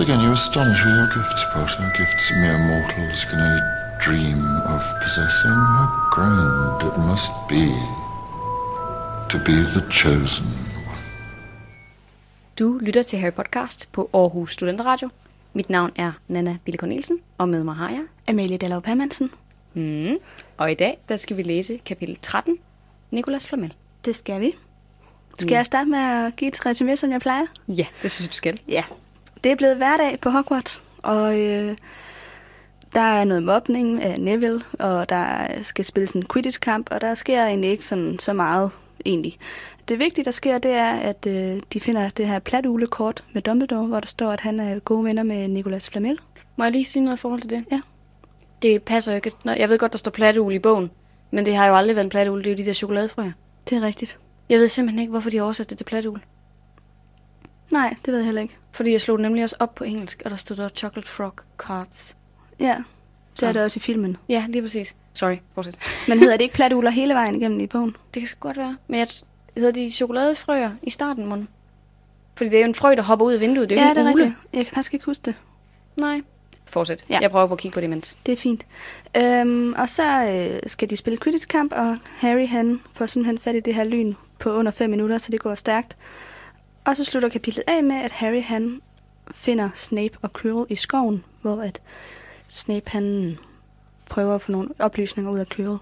Once again, you astonish with your gifts, Potter. Gifts mere mortals can only dream of possessing. How grand it must be to be the chosen one. Du lytter til Harry Podcast på Aarhus Studenteradio. Mit navn er Nana Bille Cornelsen, og med mig har jeg. Amalie Dallov Hermansen. Mm. Og i dag, der skal vi læse kapitel 13, Nicolas Flamel. Det skal vi. Skal jeg starte med at give et resume, som jeg plejer? Ja, det synes jeg, du skal. Ja. Det er blevet hverdag på Hogwarts, og øh, der er noget mobning af Neville, og der skal spilles en Quidditch-kamp, og der sker egentlig ikke sådan, så meget egentlig. Det vigtige, der sker, det er, at øh, de finder det her platulekort med Dumbledore, hvor der står, at han er gode venner med Nicolas Flamel. Må jeg lige sige noget i forhold til det? Ja. Det passer jo ikke. Nå, jeg ved godt, der står platteul i bogen, men det har jo aldrig været en platteul. Det er jo de der chokoladefrøer. Det er rigtigt. Jeg ved simpelthen ikke, hvorfor de har oversat det til platteul. Nej, det ved jeg heller ikke. Fordi jeg slog nemlig også op på engelsk, og der stod der Chocolate Frog Cards. Ja, det Så. er det også i filmen. Ja, lige præcis. Sorry, fortsæt. Men hedder det ikke platuler hele vejen igennem i bogen? Det kan godt være. Men jeg hedder de chokoladefrøer i starten, mon? Fordi det er jo en frø, der hopper ud af vinduet. Det er jo ja, det er ule. rigtigt. Jeg kan faktisk ikke huske det. Nej. Fortsæt. Ja. Jeg prøver på at kigge på det imens. Det er fint. Øhm, og så øh, skal de spille Quidditch-kamp, og Harry han får simpelthen fat i det her lyn på under 5 minutter, så det går stærkt. Og så slutter kapitlet af med, at Harry han finder Snape og Quirrell i skoven, hvor at Snape han prøver at få nogle oplysninger ud af Quirrell.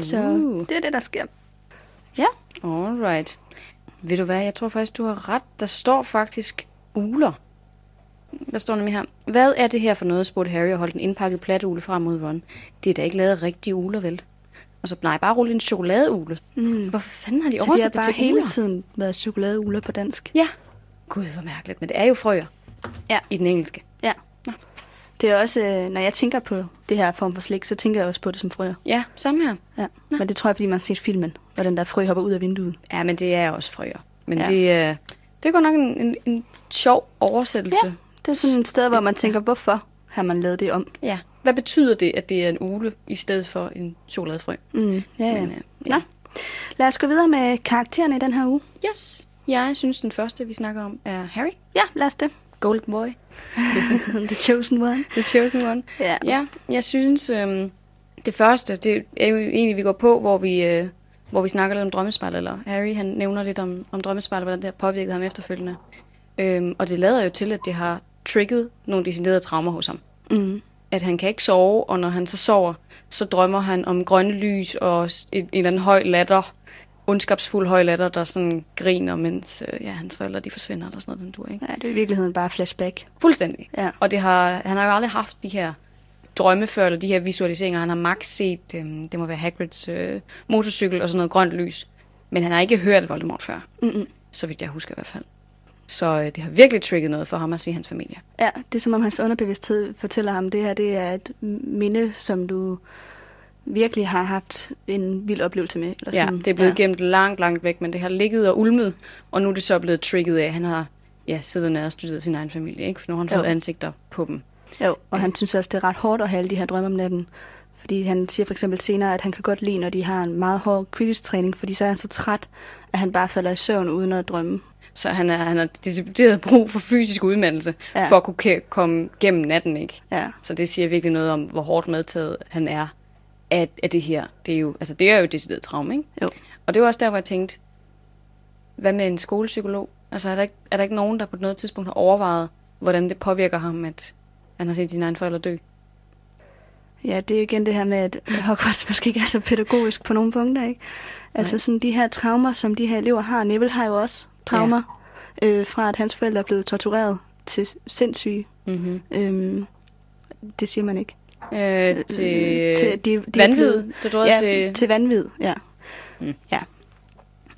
Så Uh. det er det, der sker. Ja, Alright. Ved du hvad, jeg tror faktisk, du har ret. Der står faktisk uler. Der står nemlig her. Hvad er det her for noget, spurgte Harry og holdt en indpakket platteugle frem mod Ron. Det er da ikke lavet rigtige uler, vel? Og så, nej, bare rulle en chokoladeugle. mm. Hvorfor fanden har de så det har oversat det, bare til hele uler? tiden været chokoladeuler på dansk. Ja. Gud, hvor mærkeligt. Men det er jo frøer. Ja. I den engelske. Ja. Det er også, øh, når jeg tænker på det her form for slik, så tænker jeg også på det som frøer. Ja, samme her. Ja. Men det tror jeg, fordi man har set filmen, hvor den der frø hopper ud af vinduet. Ja, men det er også frøer. Men Ja. det, øh, det er godt nok en, en, en sjov oversættelse. Ja. Det er sådan et sted, hvor man tænker, hvorfor har man lavet det om? ja. Hvad betyder det, at det er en ule, i stedet for en chokoladefrø? Mm, ja, ja. Men, øh, Nå. Lad os gå videre med karaktererne i den her uge. Yes. Jeg synes, den første, vi snakker om, er Harry. Ja, lad os det. Golden Boy. The Chosen One. The Chosen One. Ja. Ja, jeg synes, øhm, det første, det er jo egentlig, vi går på, hvor vi, øh, hvor vi snakker lidt om drømmespejl, eller Harry, han nævner lidt om, om drømmespejl, hvordan det har påvirket ham efterfølgende. Øhm, og det lader jo til, at det har trigget nogle deciderede traumer hos ham. Mm. At han kan ikke sove, og når han så sover, så drømmer han om grønne lys og en, en eller anden høj latter, ondskabsfuld høj latter, der sådan griner, mens øh, ja, hans forældre de forsvinder, eller sådan noget, den dur, ikke? Ja, det er i virkeligheden bare flashback. Fuldstændig. Ja. Og det har, han har jo aldrig haft de her drømme før, eller de her visualiseringer. Han har max set, øhm, det må være Hagrids øh, motorcykel og sådan noget grønt lys. Men han har ikke hørt Voldemort før, Mm-mm. så vidt jeg husker i hvert fald. Så øh, det har virkelig trigget noget for ham at se hans familie. Ja, det er som om hans underbevidsthed fortæller ham, det her det er et minde, som du virkelig har haft en vild oplevelse med. Eller Ja, sådan. det er blevet ja. ja. gemt langt, langt væk, men det har ligget og ulmet, og nu er det så blevet trigget af, at han har ja, siddet nede og studeret sin egen familie, ikke? for nu har han fået Jo. ansigter på dem. Jo, og han synes også, det er ret hårdt at have alle de her drømme om natten. Fordi han siger for eksempel senere, at han kan godt lide, når de har en meget hård Quidditch-træning, fordi så er han så træt, at han bare falder i søvn uden at drømme. Så han, er, han har decideret brug for fysisk udmattelse, Ja. for at kunne komme gennem natten, ikke? Ja, Så det siger virkelig noget om, hvor hårdt medtaget han er af, af det her. Det er jo, altså det er jo decideret traume, ikke? Jo. Og det var også der, hvor jeg tænkte, hvad med en skolepsykolog? Altså er der, ikke, er der ikke nogen, der på noget tidspunkt har overvejet, hvordan det påvirker ham, at han har set sine egne forældre dø? ja det er jo igen det her med, at Hogwarts måske ikke er så pædagogisk på nogle punkter, ikke? Altså Nej. sådan de her traumer, som de her elever har. Neville har jo også traumer, ja. øh, fra at hans forældre er blevet tortureret til sindssyge. Mm-hmm. Øhm, det siger man ikke. Øh, til, til de, de er vanvid, blevet- tror ja, til... til vanvid, ja. Mm. ja.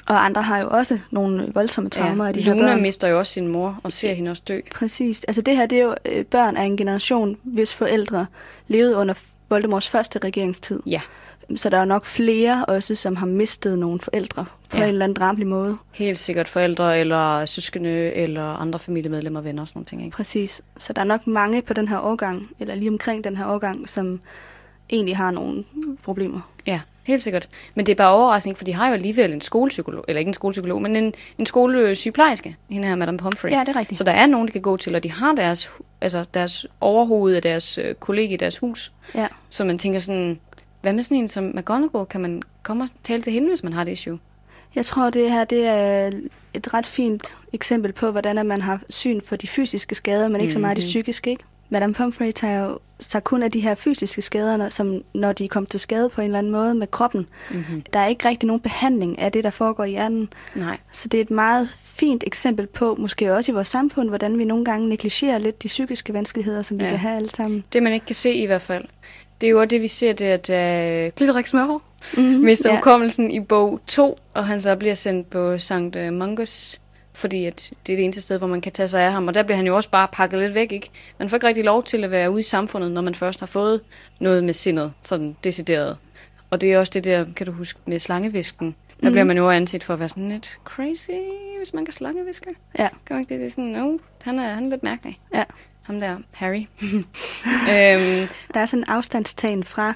Og andre har jo også nogle voldsomme traumer af de her Luna børn. mister jo også sin mor, og ser hende også dø. Præcis. Altså det her, det er jo øh, børn af en generation, hvis forældre levede under Voldemorts første regeringstid. Ja, Så der er nok flere også, som har mistet nogle forældre på Ja. en eller anden drabelig måde. helt sikkert forældre, eller søskende, eller andre familiemedlemmer, venner og sådan nogle ting, ikke? Præcis. Så der er nok mange på den her årgang, eller lige omkring den her årgang, som egentlig har nogle problemer. Ja, helt sikkert. Men det er bare overraskende, for de har jo alligevel en skolepsykolog, eller ikke en skolepsykolog, men en, en skolesygeplejerske, hende her, Madame Pumphrey. Ja, det er rigtigt. Så der er nogen, de kan gå til, og de har deres, altså deres overhoved af deres øh, kollega i deres hus. Ja. Så man tænker sådan, hvad med sådan en som McGonagall? Kan man komme og tale til hende, hvis man har det issue? Jeg tror, det her det er et ret fint eksempel på, hvordan man har syn for de fysiske skader, men ikke så meget de psykiske. Ikke? Madame Pumphrey tager jo tager kun af de her fysiske skader, når- som når de er kommet til skade på en eller anden måde med kroppen. Mm-hmm. Der er ikke rigtig nogen behandling af det, der foregår i hjernen. Nej. Så det er et meget fint eksempel på, måske også i vores samfund, hvordan vi nogle gange negligerer lidt de psykiske vanskeligheder, som vi Ja. kan have alle sammen. Det, man ikke kan se i hvert fald, det er jo også det, vi ser, det at uh, Glitterik Smørhår Mm-hmm. mister ja. hukommelsen i bog 2, og han så bliver sendt på St. Mungus, fordi at det er det eneste sted, hvor man kan tage sig af ham. Og der bliver han jo også bare pakket lidt væk, ikke? Man får ikke rigtig lov til at være ude i samfundet, når man først har fået noget med sindet, sådan decideret. Og det er også det der, kan du huske, med slangevisken. Der Mhm. bliver man jo anset for at være sådan lidt crazy, hvis man kan slangeviske. Ja. Gør man ikke det? Det er sådan, no, han er, han er lidt mærkelig. Ja. Ham der, Harry. øhm, Der er sådan en afstandstagen fra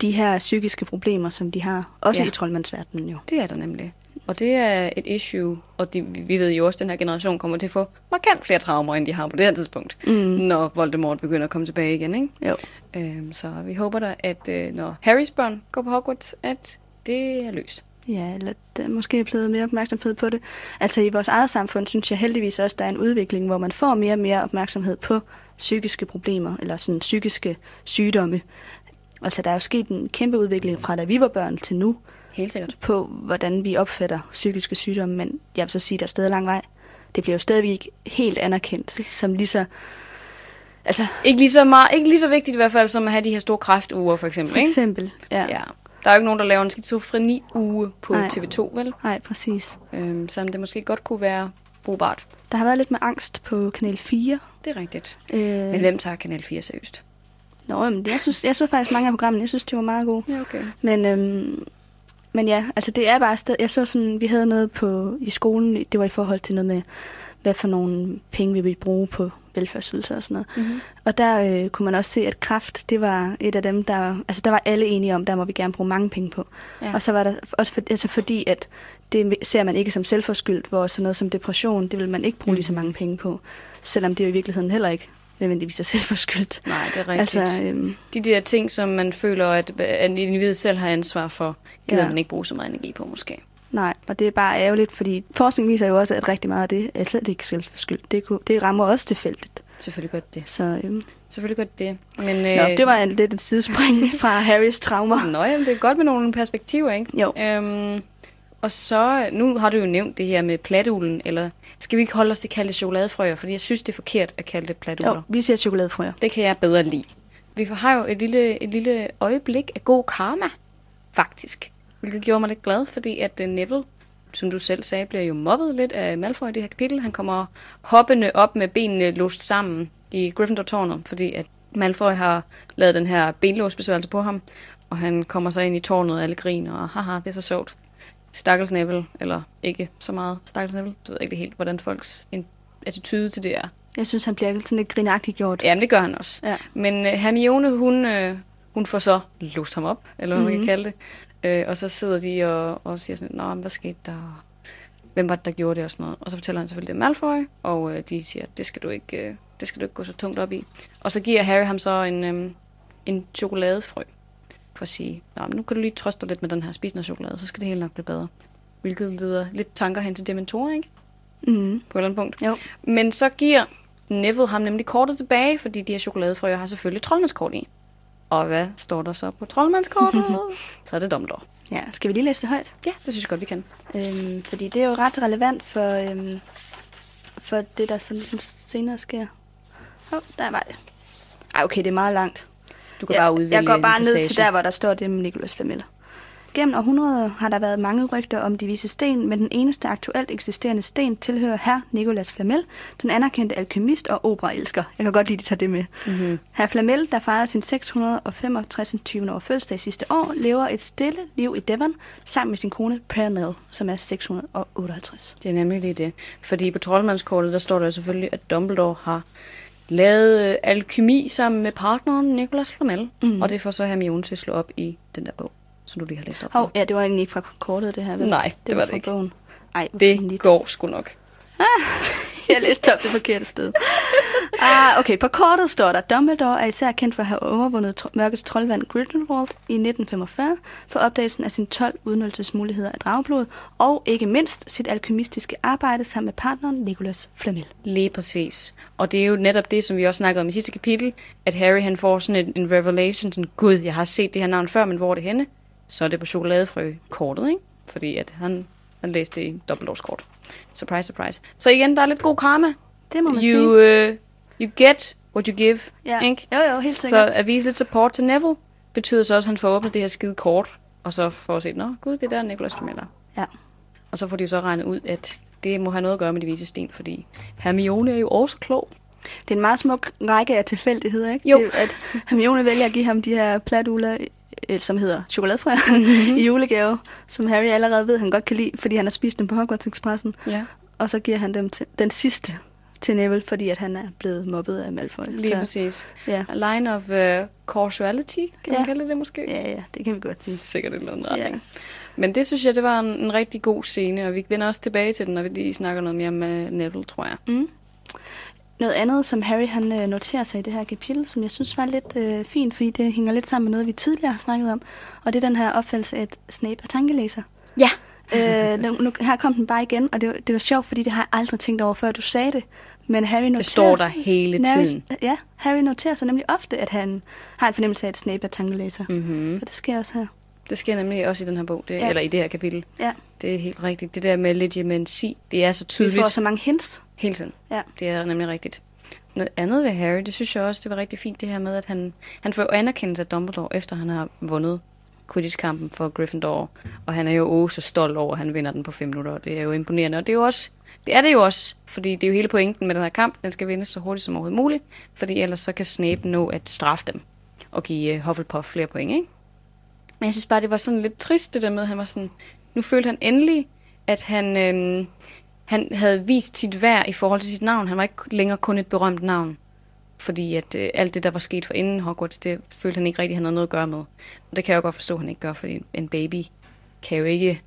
de her psykiske problemer, som de har. Også Ja. i troldmandsverdenen jo. Det er der nemlig. Og det er et issue, og de, vi ved jo også, at den her generation kommer til at få markant flere traumer, end de har på det her tidspunkt, Mm. når Voldemort begynder at komme tilbage igen. Ikke? Jo. Øhm, så vi håber da, at øh, når Harrys børn går på Hogwarts, at det er løst. Ja, eller der måske er blevet mere opmærksomhed på det. Altså i vores eget samfund synes jeg heldigvis også, der er en udvikling, hvor man får mere og mere opmærksomhed på psykiske problemer, eller sådan psykiske sygdomme. Altså der er jo sket en kæmpe udvikling fra da vi var børn til nu, Helt sikkert. på hvordan vi opfatter psykiske sygdomme, men jeg vil så sige, der er stadig lang vej. Det bliver jo stadigvæk helt anerkendt som lige så... Altså, Ikke lige, så meget, ikke lige så vigtigt i hvert fald, som at have de her store kræftuger, for eksempel. for Ikke? eksempel. Ja. Ja. Der er jo ikke nogen, der laver en skizofreni-uge på Nej. TV2, vel? Nej, præcis. Øhm, som det måske godt kunne være brugbart. Der har været lidt med angst på Kanal 4. Det er rigtigt. Øh, Men hvem tager Kanal 4 seriøst? Nå, men jeg synes, jeg så faktisk mange af programmene. Jeg synes, de var meget gode. Ja, okay. Men, øhm, men ja, altså det er bare sted. Jeg så sådan, vi havde noget på i skolen, det var i forhold til noget med, hvad for nogle penge vi ville bruge på velfærdsydelser og sådan noget. Mm-hmm. Og der øh, kunne man også se, at kraft, det var et af dem, der, altså der var alle enige om, der må vi gerne bruge mange penge på. Ja. Og så var der også for, altså fordi, at det ser man ikke som selvforskyldt, hvor sådan noget som depression, det vil man ikke bruge lige så Mhm. mange penge på. Selvom det jo i virkeligheden heller ikke nødvendigvis er selvforskyldt. Nej, det er rigtigt. Altså, øhm, De der ting, som man føler, at at individet selv har ansvar for, gider. Ja. man ikke bruge så meget energi på, måske. Nej, og det er bare ærgerligt, fordi forskning viser jo også, at rigtig meget af det er slet ikke selvforskyldt. Det, det rammer også tilfældigt. Selvfølgelig godt det. Så øhm, Selvfølgelig godt det. Men, øh, nå, det var en, lidt et sidespring fra Harrys traumer. Nå, jamen, det er godt med nogle perspektiver, ikke? Jo. Øhm, og så, nu har du jo nævnt det her med platuglen, eller skal vi ikke holde os til at kalde det chokoladefrøer, fordi jeg synes, det er forkert at kalde det platugler. Jo, vi siger chokoladefrøer. Det kan jeg bedre lide. Vi har jo et lille, et lille øjeblik af god karma, faktisk. Hvilket gjorde mig lidt glad, fordi at uh, Neville, som du selv sagde, bliver jo mobbet lidt af Malfoy i det her kapitel. Han kommer hoppende op med benene låst sammen i Gryffindor-tårnet, fordi at Malfoy har lavet den her benlåsbesværgelse på ham, og han kommer så ind i tårnet, og alle griner, og haha, det er så sjovt. Stakkels Neville, eller ikke så meget Stakkels Neville, du ved ikke helt, hvordan folks attitude til det er. Jeg synes, han bliver sådan lidt grinagtigt gjort. Jamen, det gør han også. Ja. Men uh, Hermione, hun, uh, hun får så lust ham op, eller hvad mm-hmm. man Mhm. kan kalde det. Uh, og så sidder de og, og siger sådan, Nå, men hvad skete der? Hvem var det, der gjorde det og sådan noget? Og så fortæller han selvfølgelig, det er Malfoy, og uh, de siger, det skal, du ikke, uh, det skal du ikke gå så tungt op i. Og så giver Harry ham så en, um, en chokoladefrø, for at sige, Nå, men nu kan du lige trøste dig lidt med den her spisende chokolade, så skal det hele nok blive bedre. Hvilket leder lidt tanker hen til dementorer, ikke? Mm. På et eller andet punkt. Jo. Men så giver Neville ham nemlig kortet tilbage, fordi de her chokoladefrøer har selvfølgelig troldmandskort i. Og hvad står der så på troldmandskortet? så er det Dumbledore. Ja, skal vi lige læse det højt? Ja, det synes jeg godt, vi kan. Øhm, fordi det er jo ret relevant for, øhm, for det, der så ligesom senere sker. Åh, oh, der var det. Ej, okay, det er meget langt. Du kan jeg, bare udvælge Jeg går bare ned til der, hvor der står det med Nicholas Flamel. Gennem århundreder har der været mange rygter om de vise sten, men den eneste aktuelt eksisterende sten tilhører herr Nicolas Flamel, den anerkendte alkemist og operaelsker. Jeg kan godt lide, at de tager det med. Mm-hmm. Herr Flamel, der fejrede sin 665. 20. år fødselsdag sidste år, lever et stille liv i Devon sammen med sin kone Pernell, som er 658. Det er nemlig lige det. Fordi på troldmandskortet, der står der selvfølgelig, at Dumbledore har lavet øh, alkymi sammen med partneren Nicolas Flamel. Mm. Og det får så Hermione til at slå op i den der bog. Som du lige har læst op. Hov, ja, det var egentlig ikke fra kortet, det her. vel? Nej, det var det fra ikke. Bogen. Ej, Det pinligt. går sgu nok. Jeg læste op det forkerte sted. ah, okay, på kortet står der, Dumbledore er især kendt for at have overvundet tro- mørkets troldvand Grindelwald i 1945 for opdagelsen af sine 12 udnyttelsesmuligheder af dragblod, og ikke mindst sit alkymistiske arbejde sammen med partneren Nicholas Flamel. Lige præcis. Og det er jo netop det, som vi også snakkede om i sidste kapitel, at Harry han får sådan en, en revelation, sådan, gud, jeg har set det her navn før, men hvor er det henne? Så er det på chokoladefrø-kortet, ikke? Fordi at han, han læste i Dumbledores kort. Surprise, surprise. Så igen, der er lidt god karma. Det må man You, sige. uh, you get what you give, Ja. ikke? Jo, jo, helt Så sikkert. at vise lidt support til Neville, betyder så også, at han får åbnet det her skide kort, og så får at se, nå gud, det er der Nicholas Flamel er. Ja. Og så får de så regnet ud, at det må have noget at gøre med de vise sten, fordi Hermione er jo også klog. Det er en meget smuk række af tilfældigheder, ikke? Jo. Det, at Hermione vælger at give ham de her platuler, øh, som hedder chokoladefrøer, Mhm. i julegave, som Harry allerede ved, han godt kan lide, fordi han har spist dem på Hogwarts Expressen. Ja, Og så giver han dem til den sidste til Neville, fordi at han er blevet mobbet af Malfoy. lige så, præcis. ja. A line of uh, causality, kan man Ja. kalde det måske? ja, ja, det kan vi godt sige. Sikkert en eller anden Ja. retning. Men det synes jeg, det var en, en rigtig god scene, og vi vender også tilbage til den, når vi lige snakker noget mere uh, Neville, tror jeg. Mm. Noget andet, som Harry han øh, noterer sig i det her kapitel, som jeg synes var lidt øh, fint, fordi det hænger lidt sammen med noget, vi tidligere har snakket om, og det er den her opfattelse af, at Snape er tankelæser. Ja. øh, nu, nu, her kom den bare igen, og det, var- det var sjovt, fordi det har jeg aldrig tænkt over, før du sagde det. Men Harry noterer Det står der hele Harry- tiden. Ja, Harry noterer sig nemlig ofte, at han har en fornemmelse af, at Snape er tankelæser. Mm. Mm-hmm. Og det sker også her. Det sker nemlig også i den her bog, det, Ja. eller i det her kapitel. Ja, Det er helt rigtigt. Det der med legitimacy, det er så vi tydeligt får så mange hints. hele tiden. Ja. Det er nemlig rigtigt. Noget andet ved Harry, det synes jeg også, det var rigtig fint, det her med, at han, han får anerkendelse af Dumbledore, efter han har vundet Quidditch-kampen for Gryffindor. Og han er jo også så stolt over, at han vinder den på fem minutter, og det er jo imponerende. Og det er jo også, det er det jo også, fordi det er jo hele pointen med den her kamp, den skal vindes så hurtigt som overhovedet muligt, fordi ellers så kan Snape nå at straffe dem og give uh, Hufflepuff flere point, ikke? Men jeg synes bare, det var sådan lidt trist, det der med, at han var sådan, nu følte han endelig, at han, øhm, han havde vist sit værd i forhold til sit navn. Han var ikke længere kun et berømt navn. Fordi at øh, alt det, der var sket for inden Hogwarts, det følte han ikke rigtig, han havde noget at gøre med. Og det kan jeg jo godt forstå, at han ikke gør, fordi en baby kan jo ikke,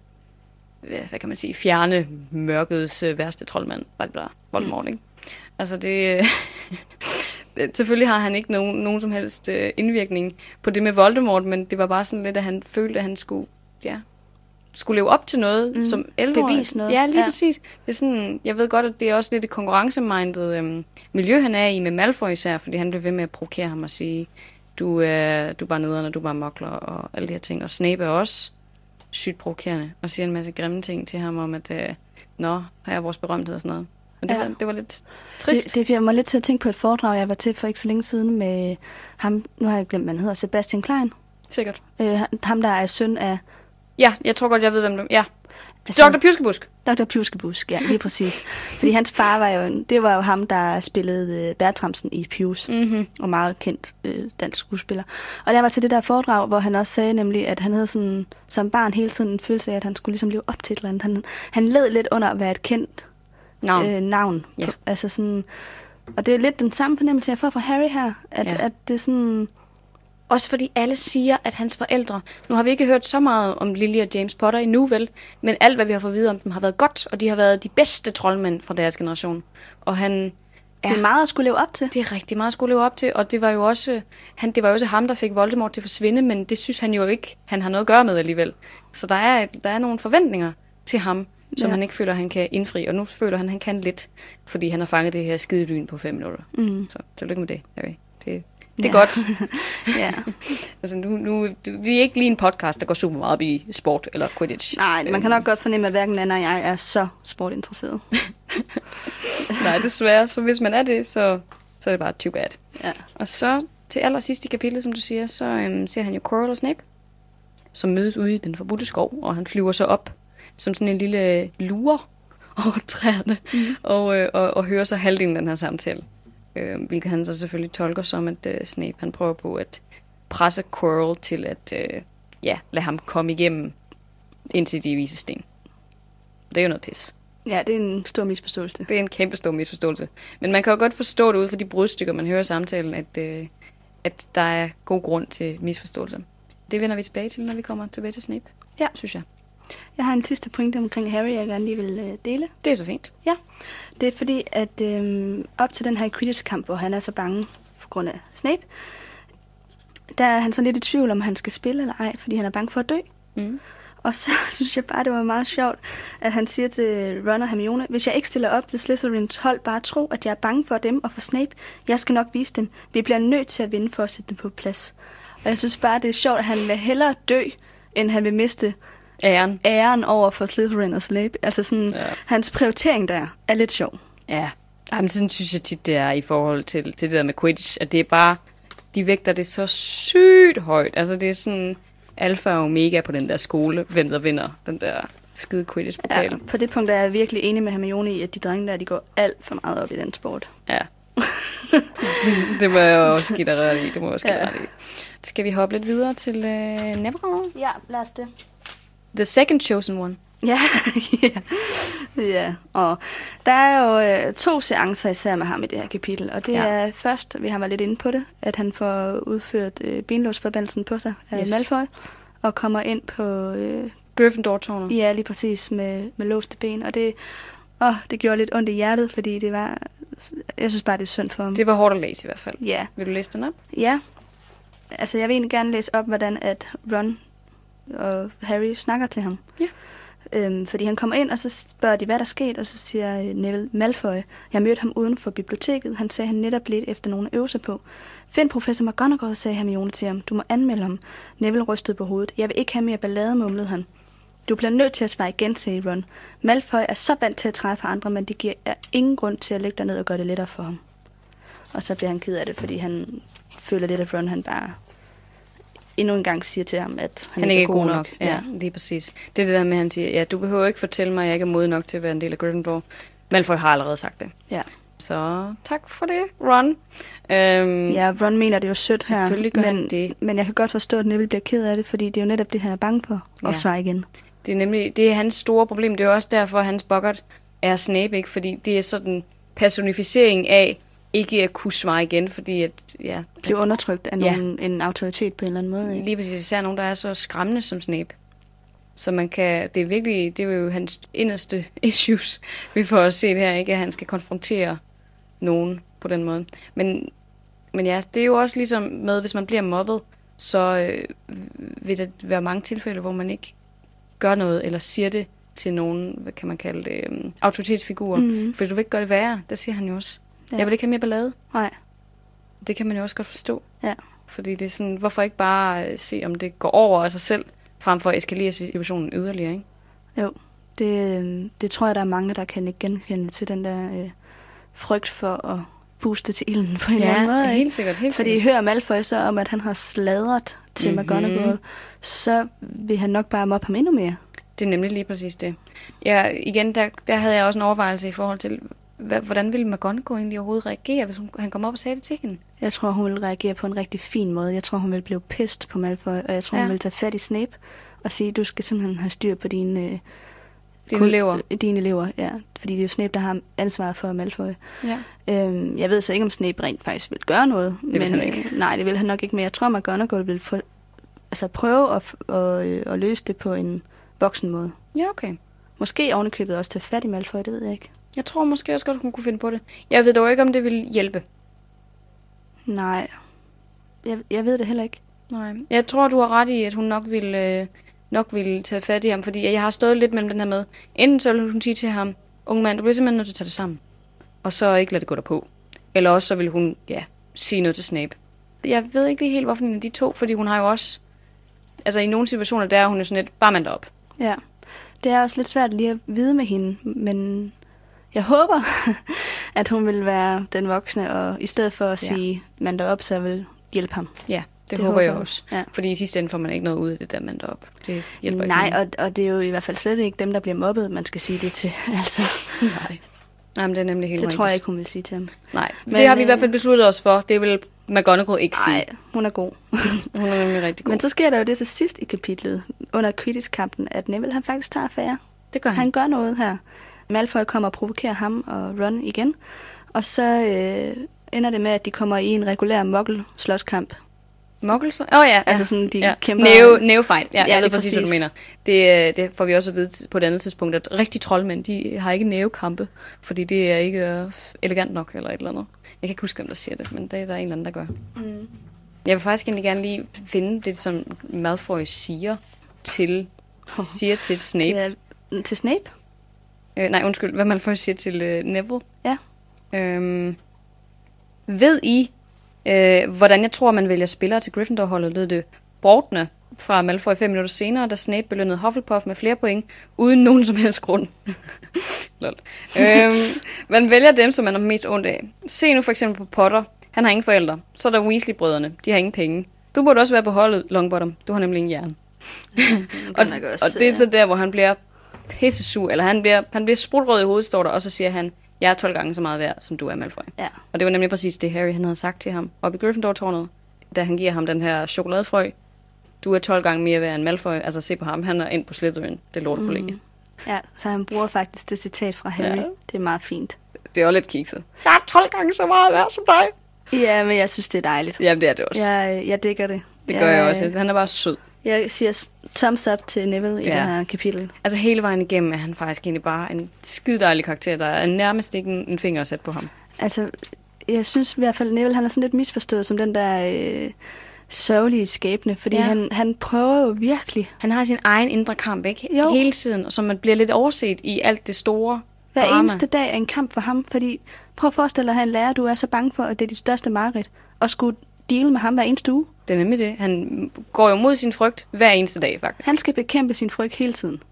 hvad hvad kan man sige, fjerne mørkets øh, værste troldmand. Bla, bla, Voldemort, ikke? Altså det... Øh, det- Selvfølgelig har han ikke nogen, nogen som helst øh, indvirkning på det med Voldemort, men det var bare sådan lidt, at han følte, at han skulle, ja, skulle leve op til noget Mm. som 11 Bevise noget. Ja, lige Ja. præcis. Det er sådan, jeg ved godt, at det er også lidt et konkurrencemindet øhm, miljø, han er i med Malfoy især, fordi han blev ved med at provokere ham og sige, du er, du er bare nederen, og du er bare mokler og alle de her ting. Og Snape er også sygt provokerende og siger en masse grimme ting til ham om, at øh, nå, her er vores berømthed og sådan noget. Og det, Ja. var, det var lidt trist. Det, det fik mig lidt til at tænke på et foredrag, jeg var til for ikke så længe siden med ham, nu har jeg glemt, hvad han hedder, Sebastian Klein. Sikkert. Øh, ham, der er søn af Ja, jeg tror godt, jeg ved, hvem det er. Ja, altså, Dr. Pjuskebusk. Dr. Pjuskebusk, ja, lige præcis. Fordi hans far var jo, det var jo ham, der spillede øh, Bertramsen i Pius, Mm-hmm. og meget kendt øh, dansk skuespiller. Og der var til det der foredrag, hvor han også sagde nemlig, at han havde sådan, som barn hele tiden en følelse af, at han skulle ligesom leve op til et eller andet. Han, han led lidt under at være et kendt Navn. øh, navn. Ja. Altså sådan, og det er lidt den samme fornemmelse, jeg får fra Harry her, at, Ja. at det er sådan... Også fordi alle siger, at hans forældre... Nu har vi ikke hørt så meget om Lily og James Potter endnu, vel? Men alt, hvad vi har fået at vide om dem, har været godt, og de har været de bedste troldmænd fra deres generation. Og han... Ja. Det er meget at skulle leve op til. Det er rigtig meget at skulle leve op til, og det var jo også, han, det var jo også ham, der fik Voldemort til at forsvinde, men det synes han jo ikke, han har noget at gøre med alligevel. Så der er, der er nogle forventninger til ham, som Ja. han ikke føler, han kan indfri, og nu føler han, han kan lidt, fordi han har fanget det her skide lyn på fem minutter. Mm. Så tillykke med det, Harry. Det, det er Ja. godt. ja. Altså, nu, nu, vi er ikke lige en podcast, der går super meget op i sport eller Quidditch. Nej, man kan nok godt fornemme, at hverken Anna og jeg er så sportinteresseret. Nej, desværre. Så hvis man er det, så, så er det bare too bad. Ja. Og så til allersidst i kapitlet, som du siger, så øhm, ser han jo Quirrell og Snape, som mødes ude i den forbudte skov, og han flyver så op som sådan en lille lurer over træerne, mm. og, øh, og, og hører så halvdelen af den her samtale. Øh, hvilket han så selvfølgelig tolker som, at øh, Snape han prøver på at presse Quirrell til at øh, ja, lade ham komme igennem indtil de viser sten. Det er jo noget pis. ja, det er en stor misforståelse. Det er en kæmpe stor misforståelse. Men man kan jo godt forstå det ud fra de brudstykker, man hører i samtalen, at, øh, at der er god grund til misforståelse. det vender vi tilbage til, når vi kommer tilbage til Snape. Ja. Synes jeg. Jeg har en sidste pointe omkring Harry, jeg gerne lige vil øh, dele. Det er så fint. Ja, det er fordi, at øh, op til den her Quidditch-kamp, hvor han er så bange på grund af Snape, der er han så lidt i tvivl, om han skal spille eller ej, fordi han er bange for at dø. Mm. Og så synes jeg bare, det var meget sjovt, at han siger til Ron og Hermione, hvis jeg ikke stiller op, vil Slytherins hold bare tro, at jeg er bange for dem og for Snape. Jeg skal nok vise dem. Vi bliver nødt til at vinde for at sætte dem på plads. Og jeg synes bare, det er sjovt, at han vil hellere dø, end han vil miste Æren. æren over for Slytherin og Snape. Altså sådan, Ja. hans prioritering der er lidt sjov. Ja. Jamen, sådan synes jeg tit, det er i forhold til, til det der med Quidditch, at det er bare, de vægter det så sygt højt. Altså, det er sådan alfa og omega på den der skole, hvem der vinder den der skide Quidditch-pokal. Ja, på det punkt er jeg virkelig enig med Hermione i, at de drenge der, de går alt for meget op i den sport. Ja. det må jeg også give dig ret i. Det må jeg også give Ja. ret i. Skal vi hoppe lidt videre til øh, Neville? Ja, lad os det. The second chosen one. Ja, ja. ja. Og der er jo øh, to seancer især med ham i det her kapitel. Og det Ja. er først, vi har været lidt inde på det, at han får udført øh, benlåsforbandelsen på sig af yes. Malfoy. Og kommer ind på, øh, Gryffindor-tårnet. ja lige præcis, med, med låste ben. Og det, åh, det gjorde lidt ondt i hjertet, fordi det var, jeg synes bare, det er synd for ham. Det var hårdt at læse i hvert fald. Ja, Vil du læse den op? Ja. Altså, jeg vil egentlig gerne læse op, hvordan at Ron og Harry snakker til ham. Ja. Øhm, fordi han kommer ind, og så spørger de, hvad der er sket, og så siger Neville Malfoy, jeg mødte ham uden for biblioteket. Han sagde, han netop lidt efter nogen at øve sig på. Find professor McGonagall, sagde Hermione til ham. Du må anmelde ham. Neville rystede på hovedet. Jeg vil ikke have mere ballade, mumlede han. Du bliver nødt til at svare igen, sagde Ron. Malfoy er så vant til at træde på andre, men det giver er ingen grund til at lægge dig ned og gøre det lettere for ham. Og så bliver han ked af det, fordi han føler lidt, at Ron han bare endnu en gang siger til ham, at han, Han ikke er god nok. Ja, ja, lige præcis. Det er det der med, at han siger, ja, du behøver ikke fortælle mig, at jeg ikke er modig nok til at være en del af Gryffindor. Malfoy har allerede sagt det. ja. Så tak for det, Ron. Øhm, ja, Ron mener det er jo sødt her. Selvfølgelig gør men, han det. Men jeg kan godt forstå, at Neville bliver ked af det, fordi det er jo netop det, han er bange for. Ja. Og svare igen. Det er nemlig det er hans store problem. Det er også derfor, at hans bokkert er Snape, ikke? Fordi det er sådan personificering af ikke at kunne svare igen, fordi at, ja, Blive undertrykt af Ja. nogen, en autoritet på en eller anden måde. Ikke? lige præcis især nogen, der er så skræmmende som Snape. Så man kan, det er virkelig, det er jo hans inderste issues, vi får at se det her, ikke? At han skal konfrontere nogen på den måde. Men, men ja, det er jo også ligesom med, hvis man bliver mobbet, så øh, vil der være mange tilfælde, hvor man ikke gør noget, eller siger det til nogen, hvad kan man kalde det, um, autoritetsfigurer. Mm. Mhm. Fordi du vil ikke gøre det værre, det siger han jo også. Ja. Ja. Jeg vil ikke have mere ballade. Nej. Det kan man jo også godt forstå. Ja. Fordi det er sådan, hvorfor ikke bare øh, se, om det går over af sig selv, frem for at eskalere situationen yderligere, ikke? Jo, det, øh, det tror jeg, der er mange, der kan ikke genkende til den der øh, frygt for at puste til ilden på en eller anden måde. ikke? helt sikkert, helt Fordi sikkert. hører Malfoy så om, at han har sladret til Mhm. mm-hmm. McGonagall, så vil han nok bare mobbe ham endnu mere. Det er nemlig lige præcis det. Ja, igen, der, der havde jeg også en overvejelse i forhold til, hvordan ville McGonagall egentlig overhovedet reagere, hvis hun, han kom op og sagde det til hende? Jeg tror, hun vil reagere på en rigtig fin måde. Jeg tror, hun vil blive pissed på Malfoy, og jeg tror, Ja. hun vil tage fat i Snape og sige, du skal simpelthen have styr på dine, øh, Dine kun- elever. øh, Dine elever, ja. Fordi det er jo Snape, der har ansvaret for Malfoy. Ja. Øhm, jeg ved så ikke, om Snape rent faktisk vil gøre noget. vil men, han ikke. Øh, nej, det vil han nok ikke, men jeg tror, McGonagall vil få, altså prøve at, at, øh, at løse det på en voksen måde. Ja, okay. Måske ovenikøbet også tage fat i Malfoy, det ved jeg ikke. Jeg tror måske også godt, hun kunne finde på det. Jeg ved dog ikke, om det vil hjælpe. Nej, jeg, jeg ved det heller ikke. Nej. Jeg tror, du har ret i, at hun nok ville, øh, nok ville tage fat i ham, fordi jeg har stået lidt mellem den her med. Enten så vil hun sige til ham, unge mand, du bliver simpelthen nødt til at tage det sammen. Og så ikke lade det gå dig på. Eller også så vil hun, ja, sige noget til Snape. Jeg ved ikke lige helt, hvorfor en af de to, fordi hun har jo også... Altså i nogle situationer, der er hun jo sådan lidt, bare mand op. Ja, det er også lidt svært lige at vide med hende, men jeg håber, at hun vil være den voksne, og i stedet for at Ja. sige mand op, så vil hjælpe ham. Ja, det, det håber, håber jeg også. Ja. Fordi i sidste ende får man ikke noget ud af det der mand op. Det hjælper Nej, ikke. og, og det er jo i hvert fald slet ikke dem, der bliver mobbet, man skal sige det til. Altså, Nej. Jamen, det er nemlig helt det rigtigt. tror jeg ikke, hun vil sige til ham. Nej, Men, det har vi i øh, hvert fald besluttet os for. Det vil McGonagall ikke sige. Nej, hun er god. Hun er nemlig rigtig god. Men så sker der jo det til sidst i kapitlet, under Quidditch-kampen, at Neville han faktisk tager affære. det gør han. Han gør noget her. Malfoy kommer og provokerer ham og Ron igen. Og så øh, ender det med, at de kommer i en regulær muggle-slåskamp Muggles? Åh oh, ja. Altså sådan, de ja. kæmper- Neo, Neofight. Ja, Ja, jeg ved lige præcis, hvad du præcis. mener. Det, øh, det får vi også at vide på et andet tidspunkt, at rigtige troldmænd, de har ikke neokampe, fordi det er ikke øh, elegant nok eller et eller andet. Jeg kan ikke huske, hvem der siger det, men det er der en eller anden, der gør. Mm. Jeg vil faktisk egentlig gerne lige finde det, som Malfoy siger til, siger til Snape. Ja, til Snape? Øh, nej, undskyld, hvad Malfoy siger til øh, Neville. Ja. Øhm, ved I, øh, hvordan jeg tror, man vælger spillere til Gryffindor-holdet, lød det Bortne fra Malfoy fem minutter senere, da Snape belønnede Hufflepuff med flere point, uden nogen som helst grund. Lol. øhm, man vælger dem, som man har mest ondt af. Se nu for eksempel på Potter. Han har ingen forældre. Så er der Weasley-brødrene. De har ingen penge. Du burde også være på holdet, Longbottom. Du har nemlig ingen hjerne. og, og det er så der, hvor han bliver pissesur, eller han bliver, han bliver sprutrød i hovedet, står der, og så siger han, jeg er 12 gange så meget værd, som du er, Malfoy. Ja. Og det var nemlig præcis det, Harry han havde sagt til ham oppe i Gryffindor-tårnet, da han giver ham den her chokoladefrø. Du er 12 gange mere værd end Malfoy. Altså se på ham, han er ind på Slytherin, det lorte kollega. Mm. Ja, så han bruger faktisk det citat fra Harry. Ja. Det er meget fint. Det er også lidt kikset. Jeg er 12 gange så meget værd som dig. Ja, men jeg synes, det er dejligt. Jamen, det er det også. Jeg, jeg digger det. Det gør jeg også. Han er bare sød. Jeg siger thumbs up til Neville i Ja. det her kapitel. Altså hele vejen igennem er han faktisk egentlig bare en skide dejlig karakter. Der er nærmest ikke en, finger at sætte på ham. Altså, jeg synes i hvert fald, Neville han er sådan lidt misforstået som den der øh, sørgelige skæbne, fordi Ja. ja. han, han prøver jo virkelig Han har sin egen indre kamp, ikke? Jo. Hele tiden, og som man bliver lidt overset i alt det store hver drama. eneste dag er en kamp for ham, fordi prøv at forestille dig at have en lærer, du er så bange for, at det er dit største mareridt, og skulle deal med ham hver eneste uge. Det er nemlig det. Han går jo mod sin frygt hver eneste dag, faktisk. Han skal bekæmpe sin frygt hele tiden.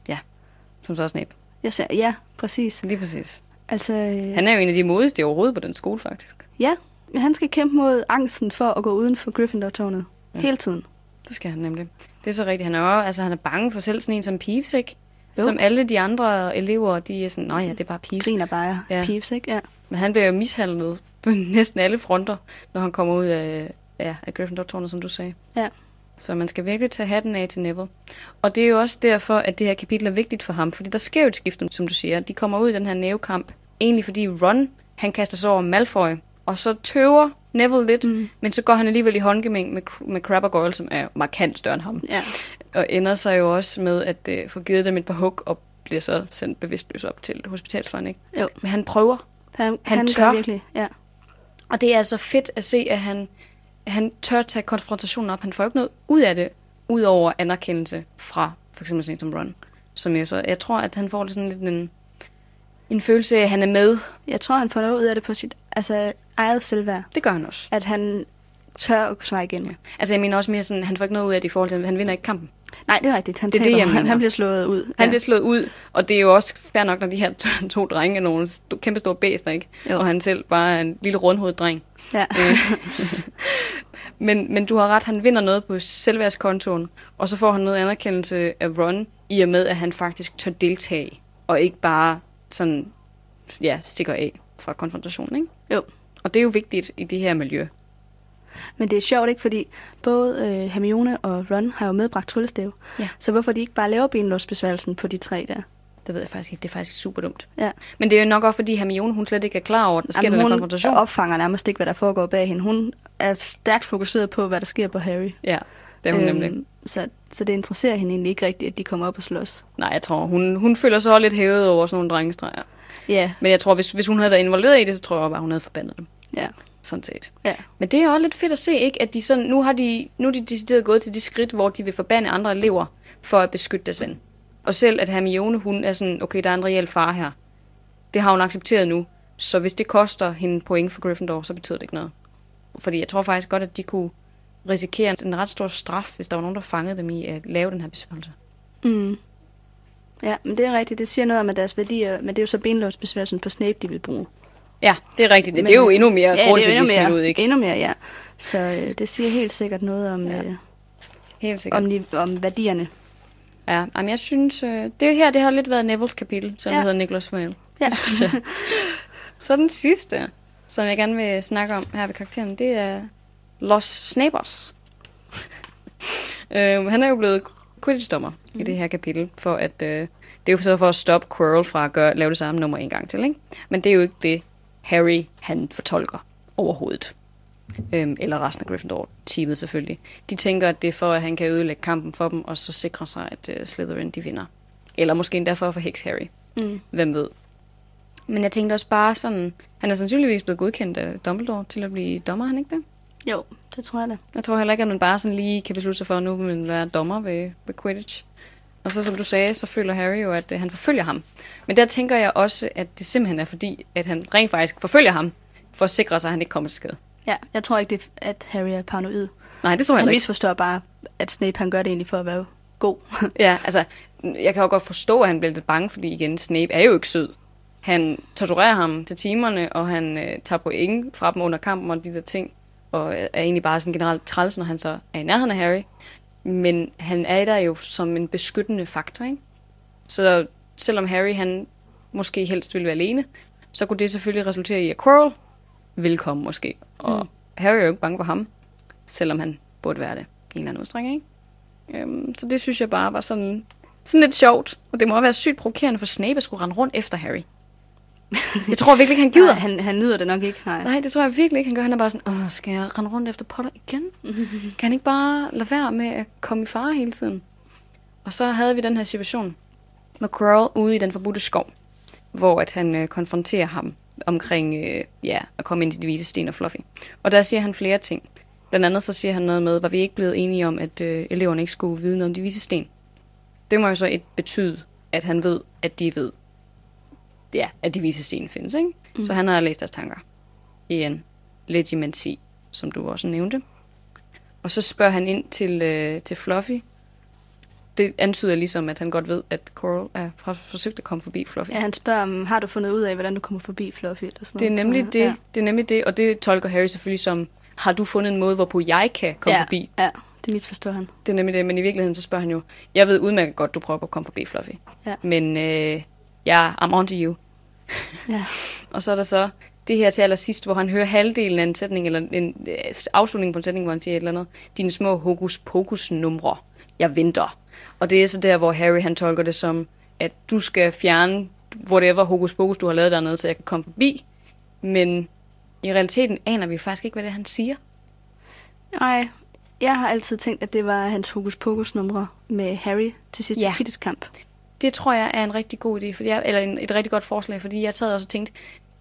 Som så Snape. Jeg siger, ja, præcis. Lige præcis. Altså, øh, Han er jo en af de modigste overhovedet på den skole, faktisk. ja, han skal kæmpe mod angsten for at gå uden for Gryffindor-tårnet. Ja. Hele tiden. Det skal han nemlig. Det er så rigtigt. Han er jo, altså han er bange for selv sådan en som Peeves, ikke? Jo. Som alle de andre elever, de er sådan, nej ja, det er bare Peeves. Griner bare Ja. ja. Peeves, ikke? Ja. Men han bliver jo mishandlet på næsten alle fronter, når han kommer ud af, ja, af Gryffindor-tårnet, som du sagde. Ja. Så man skal virkelig tage hatten af til Neville. Og det er jo også derfor, at det her kapitel er vigtigt for ham, fordi der sker jo et skift, som du siger. De kommer ud i den her nævekamp, egentlig fordi Ron, han kaster sig over Malfoy, og så tøver Neville lidt, mm. men så går han alligevel i håndgemæng med, med Crabbe og Goyle, som er markant større end ham. ja. Og ender sig jo også med at øh, få givet dem et par hug, og bliver så sendt bevidstløs op til hospitalsfløjen, ikke? Jo. Men han prøver, Han, Han han tør. virkelig, ja. og det er altså fedt at se, at han, han tør tage konfrontationen op. Han får ikke noget ud af det, ud over anerkendelse fra for eksempel sådan som Ron. Som jo så, jeg tror, at han får sådan lidt en, en følelse af, at han er med. Jeg tror, han får noget ud af det på sit altså, eget selvværd. Det gør han også. At han tør at svare igen. Ja. Altså jeg mener også mere sådan, han får ikke noget ud af det i forhold til, at han vinder ikke kampen. Nej, det er rigtigt. Han Det er det, taber. jeg han, mener. han bliver slået ud. Han bliver slået ud, og det er jo også fair nok, når de her to, to drenge er nogle st- kæmpe store bæster, ikke? Jo. Og han selv bare er en lille rundhovedet dreng. Ja. Øh, men, men du har ret, han vinder noget på selvværdskontoen, og så får han noget anerkendelse af Ron, i og med, at han faktisk tør deltage, og ikke bare sådan, ja, stikker af fra konfrontationen, ikke? Jo. Og det er jo vigtigt i det her miljø. Men det er sjovt, ikke? Fordi både øh, Hermione og Ron har jo medbragt tryllestav. Ja. Så hvorfor de ikke bare laver benlåsbesværgelsen på de tre der? Det ved jeg faktisk ikke. Det er faktisk super dumt. Ja. Men det er jo nok også, fordi Hermione, hun slet ikke er klar over, at der sker Jamen, den her hun konfrontation. opfanger nærmest ikke, hvad der foregår bag hende. Hun er stærkt fokuseret på, hvad der sker på Harry. Ja, det er hun øhm, nemlig. Så, så det interesserer hende egentlig ikke rigtigt, at de kommer op og slås. Nej, jeg tror, hun, hun føler sig også lidt hævet over sådan nogle drengestreger. Ja, Men jeg tror, hvis, hvis hun havde været involveret i det, så tror jeg bare, hun havde forbandet dem. ja, Sådan set. ja. Men det er også lidt fedt at se, ikke? At de sådan, nu har de, nu er de decideret gået til de skridt, hvor de vil forbande andre elever for at beskytte deres ven. Og selv at Hermione, hun er sådan, okay, der er en reel far her. Det har hun accepteret nu. Så hvis det koster hende point for Gryffindor, så betyder det ikke noget. Fordi jeg tror faktisk godt, at de kunne risikere en ret stor straf, hvis der var nogen, der fangede dem i at lave den her besværgelse. Mm. Ja, men det er rigtigt. Det siger noget om, at deres værdier, men det er jo så benlåsbesværgelsen på Snape, de vil bruge. Ja, det er rigtigt. Men, det er jo endnu mere ja, grund til, at de mere, ud, ikke? Endnu mere, ja. Så øh, det siger helt sikkert noget om, Ja. øh, Helt sikkert. om, om værdierne. Ja, jamen jeg synes, øh, det her det har lidt været Nevilles kapitel, som ja. Hedder Nicholas Flamel. Ja. Så, så den sidste, som jeg gerne vil snakke om her ved karakteren, det er Los Snapers. øh, han er jo blevet Quidditch-dommer mm. i det her kapitel, for at, øh, det er jo så for at stoppe Quirrell fra at gøre, lave det samme nummer en gang til, ikke? Men det er jo ikke det, Harry han fortolker overhovedet. Øhm, eller resten af Gryffindor-teamet selvfølgelig. De tænker, at det er for, at han kan ødelægge kampen for dem, og så sikre sig, at uh, Slytherin de vinder. Eller måske endda for at forhekse Harry. Mm. Hvem ved. Men jeg tænkte også bare sådan, han er sandsynligvis blevet godkendt af Dumbledore til at blive dommer, er han ikke det? Jo, det tror jeg da. Jeg tror heller ikke, at man bare sådan lige kan beslutte sig for, at nu vil man være dommer ved, ved Quidditch. Og så som du sagde, så føler Harry jo, at øh, han forfølger ham. Men der tænker jeg også, at det simpelthen er fordi, at han rent faktisk forfølger ham, for at sikre sig, at han ikke kommer til skade. Ja, jeg tror ikke, det er, at Harry er paranoid. Nej, det tror jeg Han ikke. misforstår bare, at Snape han gør det egentlig for at være god. Ja, altså, jeg kan jo godt forstå, at han bliver lidt bange, fordi igen, Snape er jo ikke sød. Han torturerer ham til timerne, og han øh, tager point fra dem under kampen og de der ting. Og er egentlig bare sådan generelt træls, når han så er i nærheden af Harry. Men han er der jo som en beskyttende faktor, ikke? Så selvom Harry, han måske helst ville være alene, så kunne det selvfølgelig resultere i, at Quirrell vil komme måske. Og Mm. Harry er jo ikke bange for ham, selvom han burde være det i en eller anden udstrækning, ikke? Øhm, så det synes jeg bare var sådan, sådan lidt sjovt. Og det må også være sygt provokerende for Snape at skulle rende rundt efter Harry. Jeg tror virkelig ikke, han gider. Nej, han, han nyder det nok ikke. Nej. Nej, det tror jeg virkelig ikke, han gør. Han er bare sådan, Åh, skal jeg rende rundt efter Potter igen? Kan han ikke bare lade være med at komme i fare hele tiden? Og så havde vi den her situation med Quirrell ude i den forbudte skov, hvor at han øh, konfronterer ham omkring øh, ja, at komme ind til de hvide sten og Fluffy. Og der siger han flere ting. Blandt andet så siger han noget med, var vi ikke blevet enige om, at øh, eleverne ikke skulle vide noget om de hvide sten. Det må jo så et betyde, at han ved, at de ved, ja, at de hvide sten findes, ikke? Mm. Så han har læst deres tanker i en legimancy, som du også nævnte. Og så spørger han ind til, øh, til Fluffy. Det antyder ligesom, at han godt ved, at Coral er har forsøgt at komme forbi Fluffy. Ja, han spørger, om, har du fundet ud af, hvordan du kommer forbi Fluffy? Eller sådan Det er noget. nemlig det, Ja. det er nemlig det, og det tolker Harry selvfølgelig som, har du fundet en måde, hvorpå jeg kan komme ja, forbi? Ja, det misforstår han. Det er nemlig det, men i virkeligheden så spørger han jo, jeg ved udmærket godt, du prøver at komme forbi Fluffy. Ja. Men øh, jeg I'm on to you. Ja. Og så er der så det her til allersidst, hvor han hører halvdelen af en sætning, eller en øh, afslutning på en sætning, hvor han siger et eller andet. Dine små hokus pokus numre. Jeg venter. Og det er så der, hvor Harry han tolker det som, at du skal fjerne whatever hokus pokus, du har lavet dernede, så jeg kan komme forbi. Men i realiteten aner vi faktisk ikke, hvad det er, han siger. Nej, jeg har altid tænkt, at det var hans hokus pokus numre med Harry til sidste Ja. ja. Det tror jeg er en rigtig god idé, fordi jeg, eller en, et rigtig godt forslag, fordi jeg sad også og tænkte,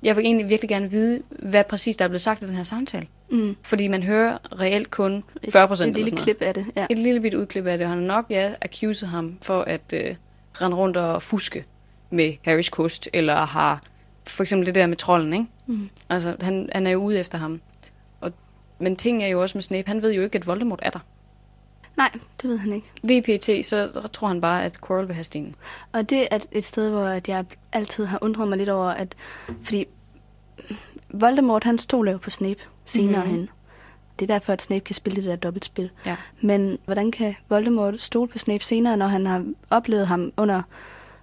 jeg vil egentlig virkelig gerne vide, hvad præcis der er blevet sagt i den her samtale. Mm. Fordi man hører reelt kun Et- 40 procent Et lille klip af det, ja. Et lille bit udklip af det. Han har nok, ja, accused ham for at øh, rende rundt og fuske med Harrys kost, eller har for eksempel det der med trolden, ikke? Mm. Altså, han, han er jo ude efter ham. Og, men ting er jo også med Snape, han ved jo ikke, at Voldemort er der. Nej, det ved han ikke. Lige pt, så tror han bare, at Quirrell vil have stenen. Og det er et sted, hvor jeg altid har undret mig lidt over, at... Fordi Voldemort, han stoler jo på Snape senere Mhm. mm-hmm. hen. Det er derfor, at Snape kan spille det der dobbeltspil. Ja. Men hvordan kan Voldemort stole på Snape senere, når han har oplevet ham under...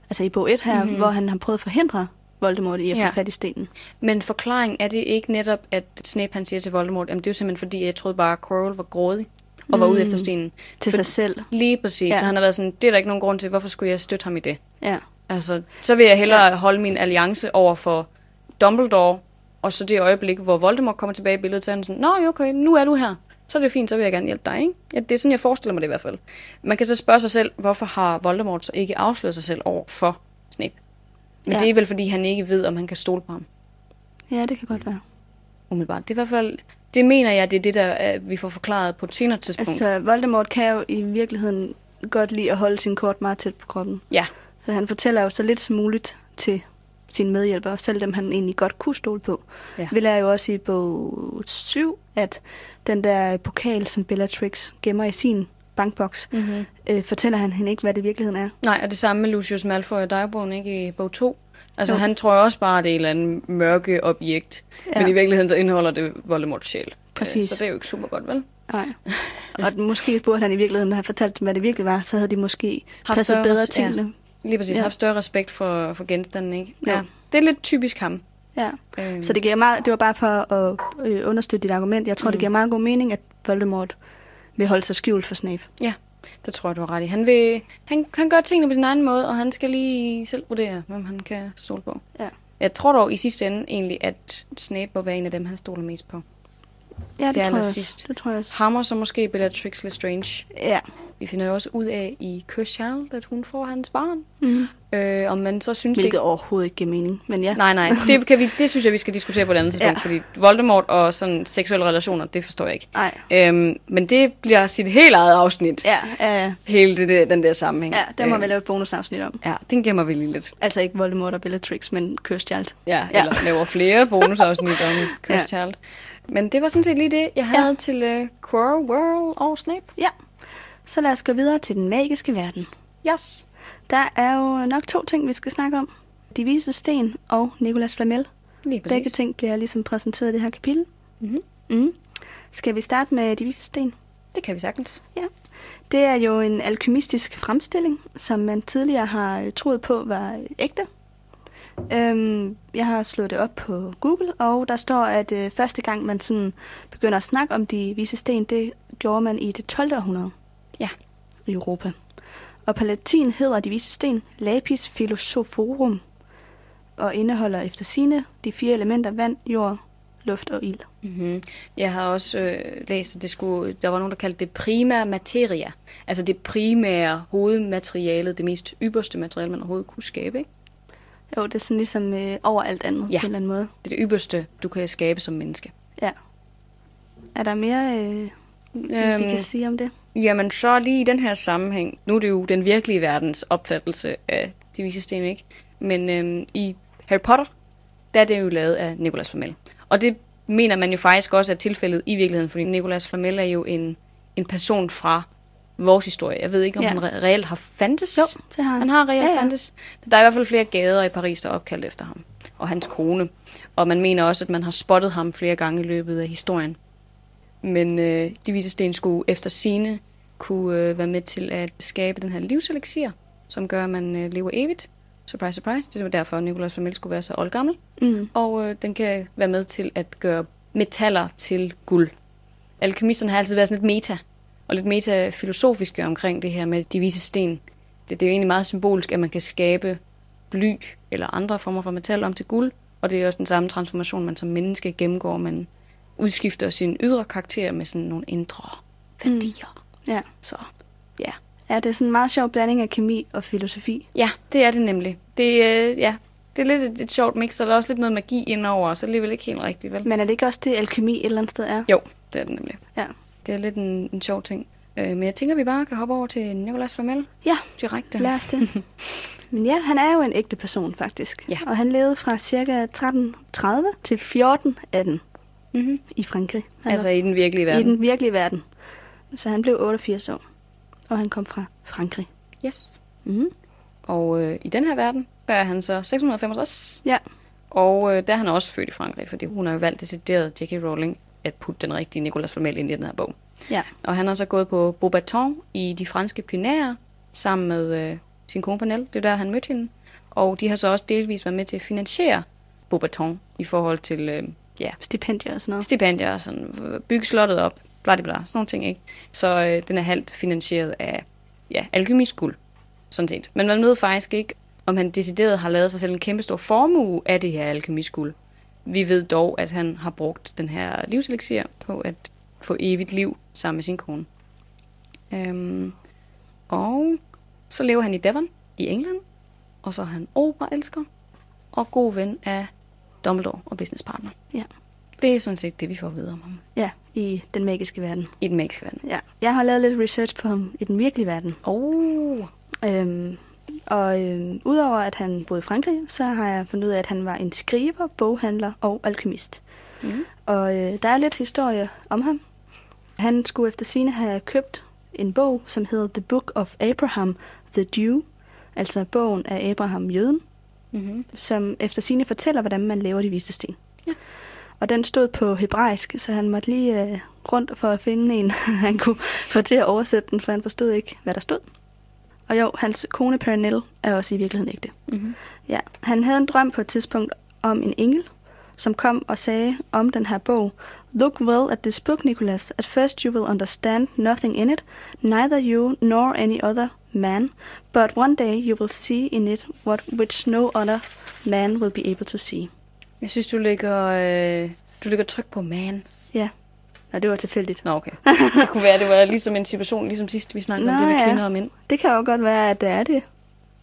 Altså i bog 1 her, Mhm. mm-hmm. hvor han har prøvet at forhindre Voldemort i at Ja. få fat i stenen. Men forklaring er det ikke netop, at Snape han siger til Voldemort, at det er jo simpelthen fordi, jeg troede bare, at Quirrell var grådig og var ude Mm. efter stenen. Til For- sig selv. Lige præcis, ja. Så han har været sådan, det er der ikke nogen grund til, hvorfor skulle jeg støtte ham i det? Ja. Altså, så vil jeg hellere ja. holde min alliance over for Dumbledore, og så det øjeblik, hvor Voldemort kommer tilbage i billedet, er han sådan, Nå, okay, nu er du her. Så er det fint, så vil jeg gerne hjælpe dig, ikke? Ja, det er sådan, jeg forestiller mig det i hvert fald. Man kan så spørge sig selv, hvorfor har Voldemort så ikke afsløret sig selv over for Snape? Men. Ja. det er vel, fordi han ikke ved, om han kan stole på ham. Ja, det kan godt være. Umiddelbart. Det er i hvert fald, det mener jeg, det er det, der øh, vi får forklaret på et senere tidspunkt. Altså, Voldemort kan jo i virkeligheden godt lide at holde sin kort meget tæt på kroppen. ja, Så han fortæller jo så lidt som muligt til sine medhjælpere, selv dem han egentlig godt kunne stole på. Ja. Vi lærer jo også i bog 7, at den der pokal, som Bellatrix gemmer i sin bankboks, mm-hmm. øh, fortæller han hende ikke, hvad det i virkeligheden er. Nej, og det samme med Lucius Malfoy og dagbogen, ikke i bog 2. Altså, Jo. han tror jo også bare, at det er et eller andet mørke objekt. Ja. Men i virkeligheden så indeholder det Voldemorts sjæl. Præcis. Øh, Så det er jo ikke super godt, vel? Nej. Og måske burde han i virkeligheden have fortalt dem, hvad det virkelig var, så havde de måske Haft passet bedre til ja. det. Lige præcis. Ja. Ja. Haft større respekt for, for genstanden, ikke? Ja. Det er lidt typisk ham. Ja. Øhm, Så det, giver meget, det var bare for at øh, understøtte dit argument. Jeg tror, mm. Det giver meget god mening, at Voldemort vil holde sig skjult for Snape. Det tror jeg, du har ret i. Han, vil, han, han gør tingene på sin egen måde, og han skal lige selv vurdere, hvem han kan stole på. Ja. Jeg tror dog i sidste ende egentlig, at Snape må være en af dem, han stoler mest på. Ja, det tror, jeg også. det tror jeg også. Hammer så måske Bellatrix Lestrange. Ja. Vi finder jo også ud af i Child, at hun får hans barn. Mm. Øh, om man så synes, Hvilket det... overhovedet ikke giver mening. Men ja. Nej, nej, det, kan vi, det synes jeg, vi skal diskutere på et andet tidspunkt, Ja. fordi Voldemort og sådan seksuelle relationer, det forstår jeg ikke. Nej. Øhm, men det bliver sit helt eget afsnit, Ja, ja, ja. hele det, der- den der sammenhæng. ja der må Øhm, vi lave et bonusafsnit om. Ja, den gemmer vi lige lidt. Altså ikke Voldemort og Bellatrix, men Child. Ja, Ja. eller laver flere bonusafsnit om Cursed Ja. Men det var sådan set lige det, jeg havde ja. til uh, Quirrell og Snape. Ja. Så lad os gå videre til den magiske verden. Yes. Der er jo nok to ting, vi skal snakke om. De vise sten og Nicolas Flamel. Lige præcis. Begge ting bliver ligesom præsenteret i det her kapitel. Mm-hmm. Mm. Skal vi starte med de vise sten? Det kan vi sagtens. Det er jo en alkymistisk fremstilling, som man tidligere har øh, troet på var øh, ægte. Øhm, jeg har slået det op på Google, og der står, at øh, første gang man sådan begynder at snakke om de vise sten, det gjorde man i det 12. århundrede Ja. i Europa. Og på latin hedder de vise sten Lapis Philosophorum, og indeholder efter sine de fire elementer vand, jord, luft og ild. Mm-hmm. Jeg har også øh, læst, at det skulle, der var nogen, der kaldte det primære materia. Altså det primære hovedmaterialet, det mest ypperste materiale, man overhovedet kunne skabe. Ikke? Jo, det er sådan ligesom øh, over alt andet Ja. på en eller anden måde. Det er det ypperste, du kan skabe som menneske. Ja. Er der mere, øh, vi kan sige om det? Jamen så lige i den her sammenhæng, nu er det jo den virkelige verdens opfattelse af de vise sten, ikke? Men øhm, i Harry Potter, der er det jo lavet af Nicolas Flamel. Og det mener man jo faktisk også er tilfældet i virkeligheden, fordi Nicolas Flamel er jo en, en person fra vores historie. Jeg ved ikke, om Ja. han re- reelt har fandtes. Jo, det har han. Han har reelt Ja, ja, fandtes. Der er i hvert fald flere gader i Paris, der er opkaldt efter ham. Og hans kone. Og man mener også, at man har spottet ham flere gange i løbet af historien. Men øh, de vise sten skulle efter sine kunne øh, være med til at skabe den her livselixir, som gør, at man øh, lever evigt. Surprise, surprise. Det var derfor, at Nicolas Flamel skulle være så oldgammel. Mm. Og øh, den kan være med til at gøre metaller til guld. Alkemisterne har altid været sådan lidt meta, og lidt metafilosofiske omkring det her med de vise sten. Det, det er jo egentlig meget symbolisk, at man kan skabe bly eller andre former for metal om til guld, og det er også den samme transformation, man som menneske gennemgår. Man udskifter sin ydre karakter med sådan nogle indre værdier. Ja. Så ja. ja, det er sådan en meget sjov blanding af kemi og filosofi. Ja, det er det nemlig. Det, øh, ja, det er lidt et, et sjovt mix, og der er også lidt noget magi indover, så alligevel ikke helt rigtigt, vel? Men er det ikke også det, alkemi et eller andet sted er? Jo, det er det nemlig. Ja. Det er lidt en, en sjov ting. Øh, men jeg tænker, vi bare kan hoppe over til Nicolas Flamel Ja, direkte. lad os det. Men ja, han er jo en ægte person, faktisk. Ja. Og han levede fra ca. 1330 til 1418 Mm-hmm. i Frankrig. Han Altså i den virkelige i verden. den virkelige verden. Så han blev 88 år. Og han kom fra Frankrig. Yes. Mm. Og øh, i den her verden, der er han så 665. Ja. Og øh, der er han også født i Frankrig, fordi hun har jo valgt decideret J.K. Rowling at putte den rigtige Nicolas Flamel ind i den her bog. Ja. Og han har så gået på Beaubaton i de franske Pyrenæer sammen med øh, sin kone Pernille. Det er der, han mødte hende. Og de har så også delvis været med til at finansiere Beaubaton i forhold til øh, ja, Stipendier og sådan noget. stipendier og sådan, øh, bygge slottet op, bla bla bla, sådan nogle ting, ikke? Så øh, den er halvt finansieret af, ja, alkemistguld, sådan set. Men man ved faktisk ikke, om han decideret har lavet sig selv en kæmpe stor formue af det her alkemistguld. Vi ved dog, at han har brugt den her livselixir på at få evigt liv sammen med sin kone. Øhm, og så lever han i Devon i England, og så er han operaelsker og god ven af Dumbledore og businesspartner. Ja. Det er sådan set det, vi får at vide om ham Ja, i den magiske verden. i den magiske verden. Ja. Jeg har lavet lidt research på ham i den virkelige verden. Oh. Øhm, og øhm, udover at han boede i Frankrig, så har jeg fundet ud af, at han var en skriver, boghandler og alkymist. Mm. Og øh, der er lidt historie om ham. Han skulle efter sine have købt en bog, som hedder The Book of Abraham the Jew, altså bogen af Abraham jøden, Mm-hmm. som efter sine fortæller, hvordan man laver de viste sten. Ja. Og den stod på hebraisk, så han måtte lige øh, rundt for at finde en, han kunne få til at oversætte den, for han forstod ikke, hvad der stod. Og jo, hans kone Pernille er også i virkeligheden ægte. Mm-hmm. Ja, han havde en drøm på et tidspunkt om en engel, som kom og sagde om den her bog, Look well at this book, Nicholas. At first you will understand nothing in it, neither you nor any other man, but one day you will see in it what which no other man will be able to see. Jeg synes, du ligger, øh, du ligger tryk på man. Nej, det var tilfældigt. Nå, okay. Det kunne være, det var ligesom en situation, ligesom sidst vi snakkede om Nå, det med ja. kvinder og mænd. Det kan jo godt være, at det er det.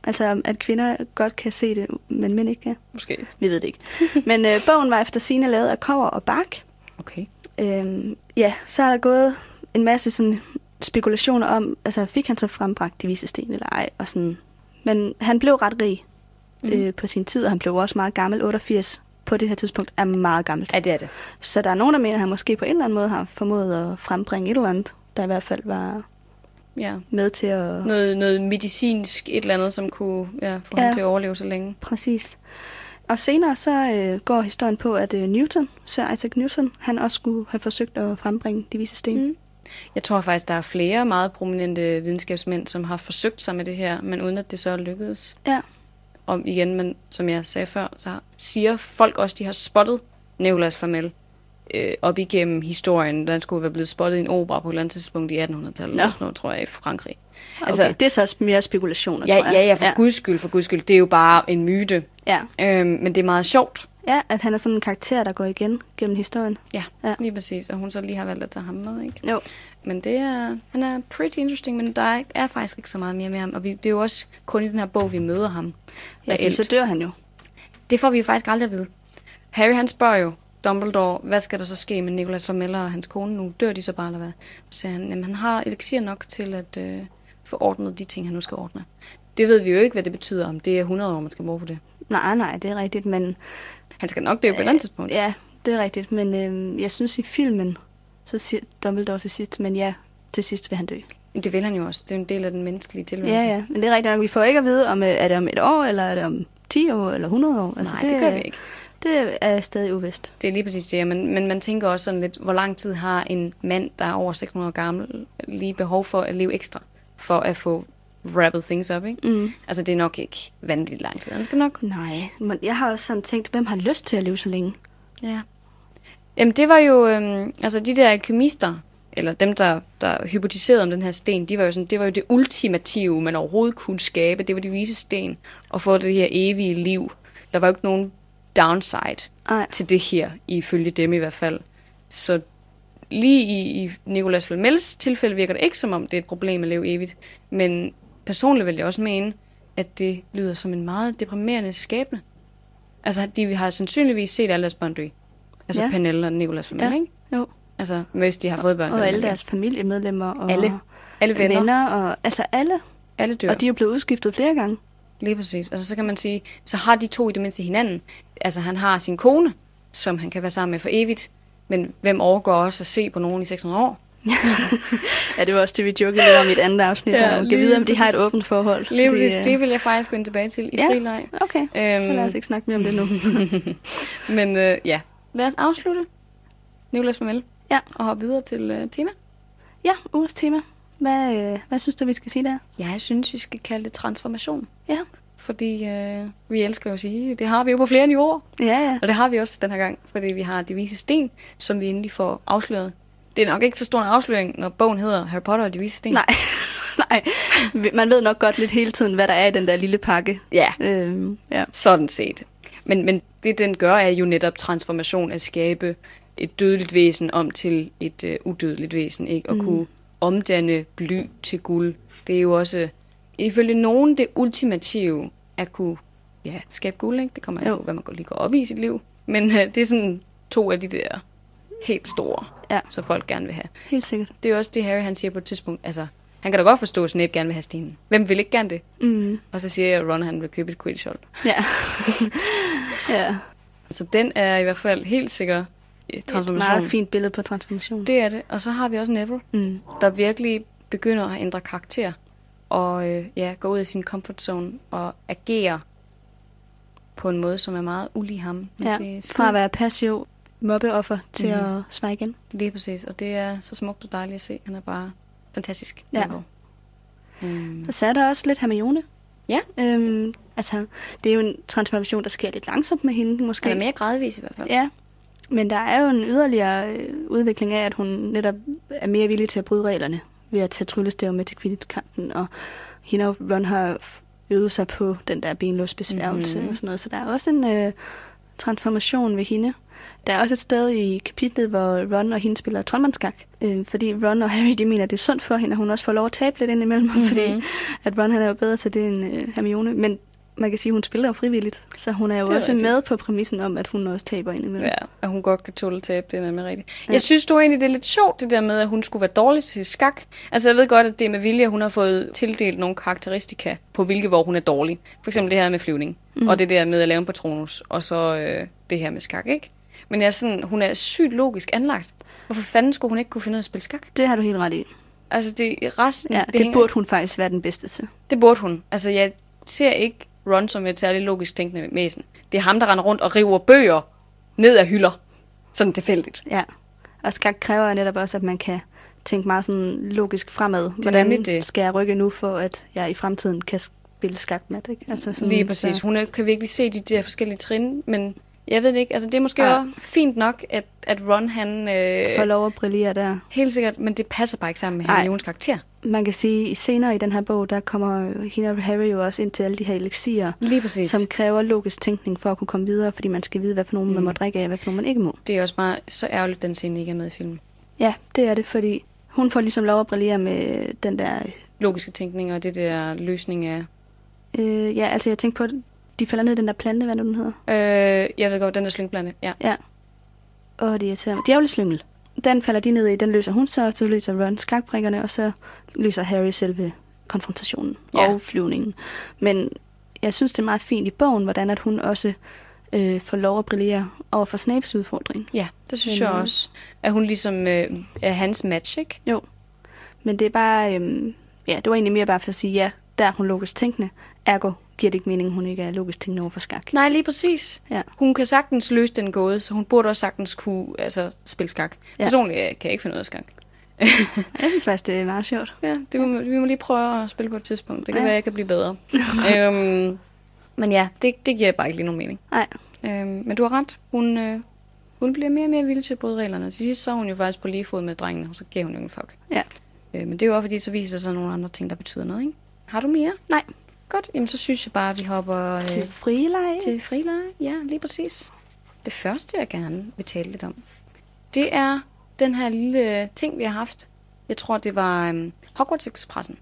Altså, at kvinder godt kan se det, men mænd ikke kan. Måske. Vi ved det ikke. Men øh, bogen var efter sine lavet af kover og bark. Okay. Øhm, ja, så er der gået en masse sådan spekulationer om, altså fik han så frembragt de vise sten eller ej, og sådan. Men han blev ret rig mm. øh, på sin tid, og han blev også meget gammel. 88 på det her tidspunkt er meget gammelt. Ja, det er det. Så der er nogen, der mener, at han måske på en eller anden måde har formået at frembringe et eller andet, der i hvert fald var Ja. med til at... Noget, noget medicinsk, et eller andet, som kunne ja, få ja. Ham til at overleve så længe. Præcis. Og senere så øh, går historien på, at øh, Newton, Sir Isaac Newton, han også skulle have forsøgt at frembringe de vise sten. Mm. Jeg tror faktisk, der er flere meget prominente videnskabsmænd, som har forsøgt sig med det her, men uden at det så lykkedes. Ja. Og igen, men som jeg sagde før, så siger folk også, de har spottet Nicolas Flamel øh, op igennem historien. Den skulle være blevet spottet i en opera på et eller andet tidspunkt i 1800-tallet, Nå. eller sådan noget, tror jeg, i Frankrig. Altså, okay, det er så mere spekulationer, ja, tror jeg. ja, ja, for ja. guds skyld, for guds skyld. Det er jo bare en myte. Ja. Øhm, men det er meget sjovt. ja, at han er sådan en karakter, der går igen gennem historien. Ja, Ja. ja, lige præcis. Og hun så lige har valgt at tage ham med, ikke? Jo. Men det er, han er pretty interesting, men der er, faktisk ikke så meget mere med ham. Og vi, det er jo også kun i den her bog, vi møder ham. Ja, så dør han jo. Det får vi jo faktisk aldrig at vide. Harry han spørger jo Dumbledore, hvad skal der så ske med Nicolas Flamel og hans kone nu? Dør de så bare, eller hvad? Så siger han, jamen han har elixir nok til at øh, få ordnet de ting, han nu skal ordne. Det ved vi jo ikke, hvad det betyder, om det er 100 år, man skal bruge på det. Nej, nej, det er rigtigt, men... Han skal nok dø på et andet tidspunkt. Ja, det er rigtigt, men øh, jeg synes i filmen, så siger Dumbledore til sidst, men ja, til sidst vil han dø. Det vil han jo også. Det er en del af den menneskelige Ja, tilværelse. ja, men det er rigtigt nok. Vi får ikke at vide, om øh, er det om et år, eller er det om 10 år, eller 100 år. Altså, Nej, det, det gør vi ikke. Det er stadig uvist. Det er lige præcis det, men, men man tænker også sådan lidt, hvor lang tid har en mand, der er over 600 år gammel, lige behov for at leve ekstra, for at få wrapped things up, ikke? Mm. Altså, det er nok ikke vanvittigt lang tid. Han skal nok Nej, men jeg har også sådan tænkt, hvem har lyst til at leve så længe? Ja. Jamen, det var jo, øhm, altså de der alkymister, eller dem, der, der hypotiserede om den her sten, de var jo sådan, det var jo det ultimative, man overhovedet kunne skabe. Det var de vise sten, og få det her evige liv. Der var jo ikke nogen downside Nej, til det her, ifølge dem i hvert fald. Så lige i, i Nicolas Flamels tilfælde virker det ikke som om, det er et problem at leve evigt. Men personligt vil jeg også mene, at det lyder som en meget deprimerende skæbne. Altså, de har sandsynligvis set børn dø. Altså Ja. Pernille og Nicolas Flamel, Ja. ikke? jo. Altså, hvis de har fået børn. Og alle deres familiemedlemmer. Og Alle. Alle venner. venner. og, altså alle. Alle dør. Og de er blevet udskiftet flere gange. Lige præcis. Altså, så kan man sige, så har de to i det mindste hinanden. Altså, han har sin kone, som han kan være sammen med for evigt. Men hvem overgår også at se på nogen i 600 år? Ja, det var også det, vi jokede om i et andet afsnit. Ja, og kan vide, om de har et åbent forhold. Lige præcis. øh, Det vil jeg faktisk vende tilbage til i Ja. frileg. Okay, øhm, så lad os Øhm. ikke snakke mere om det nu. Men øh, ja, lad os afslutte Nicolas Flamel. Ja. Og hoppe videre til øh, tema. ja, ugens tema. Hvad, øh, hvad synes du, vi skal sige der? Ja, jeg synes, vi skal kalde det transformation. Ja. Fordi øh, vi elsker jo at sige, det har vi jo på flere niveauer. Ja, ja. Og det har vi også den her gang, fordi vi har de vise sten, som vi endelig får afsløret. Det er nok ikke så stor en afsløring, når bogen hedder Harry Potter og de vise sten. Nej, nej. Man ved nok godt lidt hele tiden, hvad der er i den der lille pakke. Ja, Øhm, ja. sådan set. Men, men det, den gør, er jo netop transformation at skabe et dødeligt væsen om til et øh, udødeligt væsen, ikke? Og mm. kunne omdanne bly til guld. Det er jo også, ifølge nogen, det ultimative at kunne ja, skabe guld, ikke? Det kommer an Jo. på, hvad man lige går op i i sit liv. Men øh, det er sådan to af de der helt store, Ja. som folk gerne vil have. Helt sikkert. Det er jo også det, Harry han siger på et tidspunkt. Altså, han kan da godt forstå, at Snape gerne vil have stenen. Hvem vil ikke gerne det? Mm. Og så siger jeg, at Ron han vil købe et Quidditch-hold. Ja. ja. Så den er i hvert fald helt sikker eh, Et transformation. meget fint billede på transformation. Det er det. Og så har vi også Neville, Mm. der virkelig begynder at ændre karakter. Og øh, ja, gå ud af sin comfort zone og agere på en måde, som er meget ulig ham. Men Ja, det er fra at være passiv mobbeoffer til Mhm. at svare igen. Lige præcis. Og det er så smukt og dejligt at se. Han er bare fantastisk. Ja. Neville. Um, Så er der også lidt Hermione. Ja. Øhm, altså, det er jo en transformation, der sker lidt langsomt med hende, måske. han er mere gradvis i hvert fald. Ja, men der er jo en yderligere øh, udvikling af, at hun netop er mere villig til at bryde reglerne ved at tage tryllestav med til Quidditch-kampen, og hende og Ron har øvet sig på den der benlåsbesværgelse Mhm. mm-hmm. og sådan noget, så der er også en øh, transformation ved hende. Der er også et sted i kapitlet, hvor Ron og hende spiller troldmandskak. Øh, fordi Ron og Harry, de mener, at det er sundt for hende, at hun også får lov at tabe lidt indimellem. Mm-hmm. Fordi at Ron han er jo bedre til det end øh, Hermione. Men man kan sige, at hun spiller jo frivilligt. Så hun er jo er også rigtigt. med på præmissen om, at hun også taber indimellem. Ja, at hun godt kan tåle at tabe, det er nemlig rigtigt. Ja. Jeg synes du egentlig, det er lidt sjovt, det der med, at hun skulle være dårlig til skak. Altså, jeg ved godt, at det er med vilje, at hun har fået tildelt nogle karakteristika på, hvilke hvor hun er dårlig. For eksempel det her med flyvning, mm. og det der med at lave en patronus, og så øh, det her med skak, ikke? Men jeg er sådan, hun er sygt logisk anlagt. Hvorfor fanden skulle hun ikke kunne finde ud af at spille skak? Det har du helt ret i. Altså, det, resten, Ja, det, det, det hænger- burde hun faktisk være den bedste til. det burde hun. Altså, jeg ser ikke Ron som et særligt logisk tænkende væsen. Det er ham, der render rundt og river bøger ned af hylder. Sådan tilfældigt. Ja. Og skak kræver netop også, at man kan tænke meget sådan logisk fremad. det. Hvordan skal jeg rykke nu, for at jeg i fremtiden kan spille skakmat? Ikke? Altså sådan, Lige præcis. Så, Hun kan virkelig se de der forskellige trin, men jeg ved det ikke. Altså, det er måske ja. Også fint nok, at, at Ron han... Øh, får lov at brillere der. helt sikkert, men det passer bare ikke sammen med Nej. Hermiones karakter. Man kan sige, senere i den her bog, der kommer hende og Harry jo også ind til alle de her elixier, Lige præcis. som kræver logisk tænkning for at kunne komme videre, fordi man skal vide, hvad for nogen mm. man må drikke af, hvad for nogen man ikke må. Det er også bare så ærgerligt, den scene ikke er med i filmen. Ja, det er det, fordi hun får ligesom lov at brillere med den der... Logiske tænkning og det der løsning af... Øh, ja, altså jeg tænkte på, de falder ned i den der plante, hvad nu den hedder. Øh, jeg ved godt, den der slyngblande. Ja. Ja. Og det irriterer mig. Djævleslyngel. Den falder de ned i, den løser hun så, så løser Ron skakbrikkerne, og så løser Harry selve konfrontationen Ja. og flyvningen. Men jeg synes, det er meget fint i bogen, hvordan at hun også øh, får lov at brillere over for Snapes udfordring. ja, det synes Men, jeg øh, også. At hun ligesom øh, er hans match, ikke? Jo. Men det er bare, øhm, ja, det var egentlig mere bare for at sige, ja, der er hun logisk tænkende, ergo giver det ikke mening, at hun ikke er logisk tænkende over for skak. Nej, lige præcis. Ja. Hun kan sagtens løse den gåde, så hun burde også sagtens kunne altså, spille skak. Ja. Personligt øh, kan jeg ikke finde ud af skak. Jeg synes faktisk, det er meget sjovt. Ja, det må, vi må lige prøve at spille på et tidspunkt. Det kan ja. Være, jeg kan blive bedre. øhm, men ja, det, det giver bare ikke lige nogen mening. Nej, Øhm, men du har ret. Hun, øh, hun bliver mere og mere villig til at bryde reglerne. Til sidst så er hun jo faktisk på lige fod med drengene, og så giver hun jo en fuck. Ja. Øh, men det er jo også fordi, så viser sig nogle andre ting, der betyder noget, ikke? Har du mere? nej. Godt, jamen så synes jeg bare, at vi hopper øh, Til frileje. til frileje. Ja, lige præcis. Det første, jeg gerne vil tale lidt om, det er den her lille ting, vi har haft. Jeg tror, det var um, Hogwarts Expressen,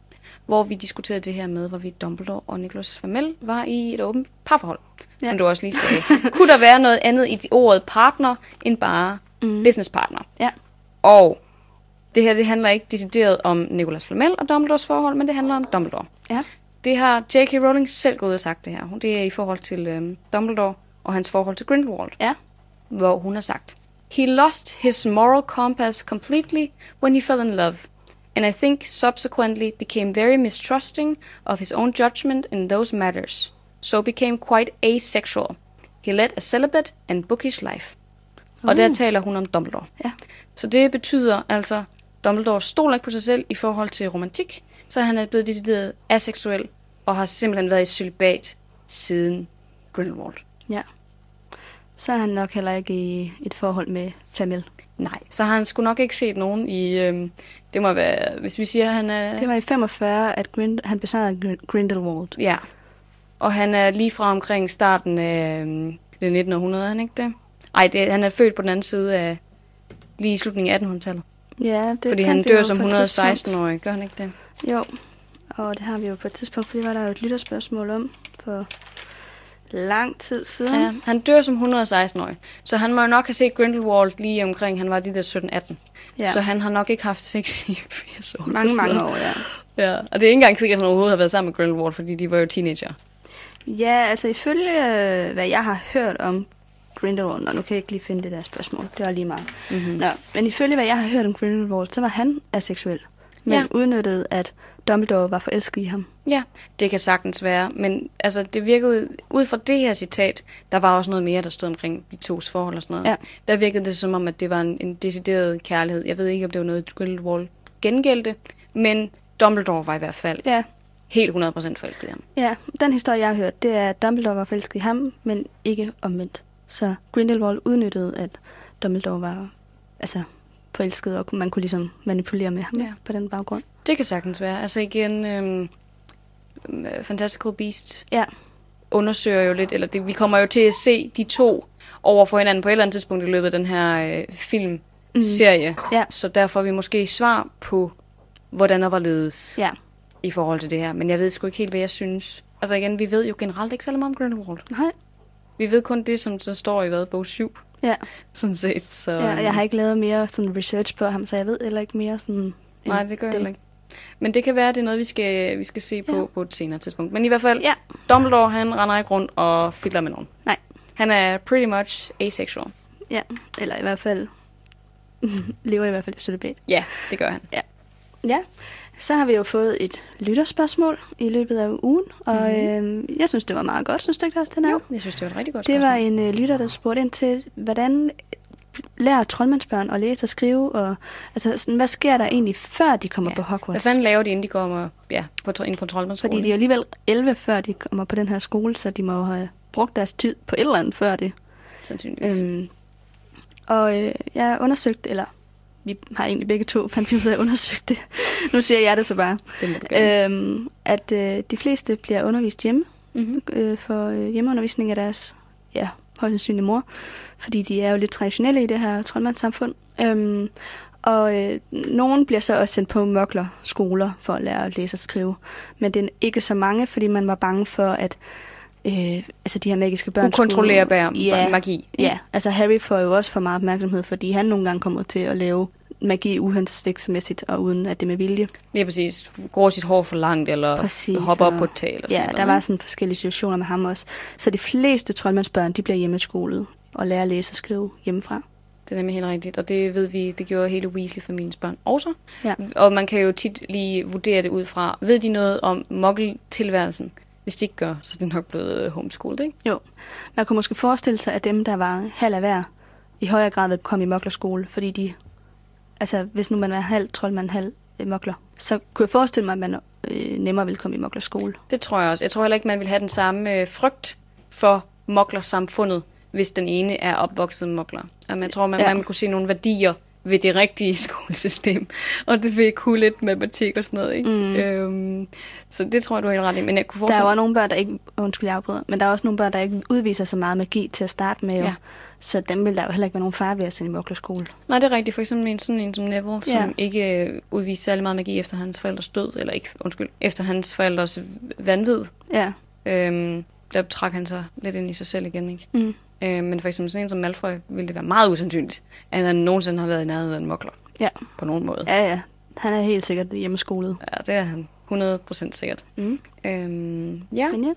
hvor vi diskuterede det her med, hvorvidt Dumbledore og Nicholas Flamel var i et åbent parforhold. Ja. Som du også lige sagde. Kunne der være noget andet i de ordet partner, end bare mm. businesspartner? Ja. Og det her, det handler ikke decideret om Nicholas Flamel og Dumbledores forhold, men det handler om Dumbledore. Ja. Det har J.K. Rowling selv gået ud og sagt det her. Det er i forhold til øhm, Dumbledore og hans forhold til Grindelwald, Ja. hvor hun har sagt, He lost his moral compass completely when he fell in love, and I think subsequently became very mistrusting of his own judgment in those matters, so became quite asexual. He led a celibate and bookish life. Og der taler hun om Dumbledore. Ja. Så det betyder altså, Dumbledore stoler ikke på sig selv i forhold til romantik, så han er blevet decideret aseksuel og har simpelthen været i celibat siden Grindelwald. Ja. Så er han nok heller ikke i et forhold med Flamel. Nej, så har han sgu nok ikke set nogen i... Øhm, det må være, hvis vi siger, at han er... Det var i 45, at Grind- han besejrede Gr- Grindelwald. Ja. Og han er lige fra omkring starten af øhm, det 1900, er han ikke det? Ej, det, han er født på den anden side af... Lige i slutningen af 1800-tallet. Ja, det Fordi kan han dør som på et tidspunkt. 116-årig, gør han ikke det? Jo, og det har vi jo på et tidspunkt, for det var der jo et lytterspørgsmål om for lang tid siden. Ja, han dør som 116-årig. Så han må jo nok have set Grindelwald lige omkring, han var de der 17-18. Ja. Så han har nok ikke haft sex i 80 år. mange, mange år, ja. Ja, og det er ikke engang sikkert, at han overhovedet har været sammen med Grindelwald, fordi de var jo teenager. Ja, altså ifølge, hvad jeg har hørt om Grindelwald, og nu kan jeg ikke lige finde det der spørgsmål, det var lige meget. Mm-hmm. Nå, men ifølge, hvad jeg har hørt om Grindelwald, så var han aseksuel, men Ja. udnyttede, at Dumbledore var forelsket i ham. Ja, det kan sagtens være, men altså, det virkede, ud fra det her citat, der var også noget mere, der stod omkring de tos forhold og sådan noget. Ja. Der virkede det som om, at det var en, en decideret kærlighed. Jeg ved ikke, om det var noget, Grindelwald gengældte, men Dumbledore var i hvert fald Ja, helt 100% forelsket i ham. ja, den historie, jeg har hørt, det er, at Dumbledore var forelsket i ham, men ikke omvendt. Så Grindelwald udnyttede, at Dumbledore var altså, forelsket, og man kunne ligesom manipulere med ham Ja. på den baggrund. Det kan sagtens være. Altså igen, øhm, øh, Fantastical Beast Ja, undersøger jo lidt, eller det, vi kommer jo til at se de to over for hinanden på et eller andet tidspunkt i løbet af den her øh, filmserie. Mm. Ja. Så der får vi måske svar på, hvordan og hvorledes Ja. i forhold til det her. Men jeg ved sgu ikke helt, hvad jeg synes. Altså igen, vi ved jo generelt ikke særlig meget om Grindelwald. Nej. Vi ved kun det, som så står i hvad, bog 7, Ja. sådan set. Så, ja, og jeg har ikke lavet mere sådan research på ham, så jeg ved heller ikke mere sådan... Nej, det gør jeg heller ikke. Men det kan være, at det er noget, vi skal, vi skal se på Ja. på et senere tidspunkt. Men i hvert fald, Ja. Dumbledore, han render ikke rundt og fidler med nogen. Nej. Han er pretty much asexual. Ja, eller i hvert fald... lever i hvert fald i celibat. Ja, det gør han. Ja, så har vi jo fået et lytterspørgsmål i løbet af ugen, og mm-hmm. øh, jeg synes, det var meget godt, synes du ikke også, den er? Jo, jeg synes, det var et rigtig godt Det var spørgsmål. en øh, lytter, der spurgte ind til, hvordan lærer troldmandsbørn at læse og skrive, og altså, sådan, hvad sker der egentlig, før de kommer Ja. på Hogwarts? Hvad fanden laver de, inden de kommer ja, på, ind på troldmandsskolen? Fordi de er alligevel 11, før de kommer på den her skole, så de må jo have brugt deres tid på et eller andet før det. Sandsynligvis. Øhm, og øh, jeg har undersøgt, eller vi har egentlig begge to, fandt vi ud af at undersøge det. nu siger jeg det så bare. det. Øhm, at øh, de fleste bliver undervist hjemme, Mm-hmm. øh, for øh, hjemmeundervisning af deres, ja, højst sandsynligt mor, fordi de er jo lidt traditionelle i det her troldmandssamfund. Øhm, og øh, nogen bliver så også sendt på mørkler skoler for at lære at læse og skrive, men det er ikke så mange, fordi man var bange for, at øh, altså de her magiske børn Ukontrollerbar ja, magi. ikke? Ja, altså Harry får jo også for meget opmærksomhed, fordi han nogle gange kommer til at lave magi uhensigtsmæssigt og uden at det er med vilje. Lige præcis. Går sit hår for langt, eller Præcis, hopper op på et tag, eller sådan Ja, noget, der var sådan forskellige situationer med ham også. Så de fleste troldmandsbørn, de bliver hjemmeskolet og lærer at læse og skrive hjemmefra. Det er nemlig helt rigtigt, og det ved vi, det gjorde hele Weasley-familiens børn også. Ja. Og man kan jo tit lige vurdere det ud fra, ved de noget om muggle-tilværelsen? Hvis de ikke gør, så er det nok blevet homeschooled, ikke? Jo, man kunne måske forestille sig, at dem, der var halv af hver, i højere grad vil komme i moklerskole, fordi de, altså hvis nu man er halv troldmand, halv øh, mokler, så kunne jeg forestille mig, at man øh, nemmere vil komme i moklerskole. Det tror jeg også. Jeg tror heller ikke, man vil have den samme øh, frygt for moklersamfundet, hvis den ene er opvokset mokler. Jamen, jeg tror, man, Ja. man kunne se nogle værdier ved det rigtige skolesystem. Og det vil kunne lidt matematik og sådan noget, ikke? Mm. Øhm, så det tror jeg, du er helt ret i. Men jeg kunne Der er jo nogle børn, der ikke, undskyld jeg afbryder, men der er også nogle børn, der ikke udviser så meget magi til at starte med, jo. Ja. Så dem vil der jo heller ikke være nogen far ved at sende i moklerskole. Nej, det er rigtigt. For eksempel en sådan en som Neville, som Ja. ikke øh, udviste særlig meget magi efter hans forældres død. Eller ikke, undskyld, efter hans forældres vanvid. Ja. Øhm, der trak han sig lidt ind i sig selv igen, ikke? Mm. Øh, men for eksempel sådan en som Malfoy, ville det være meget usandsynligt, at han nogensinde har været i nærheden af en mokler. Ja. På nogen måde. Ja, ja. Han er helt sikkert hjemmeskolet. Ja, det er han. 100% sikkert. Mm. Øhm, ja, Men ja.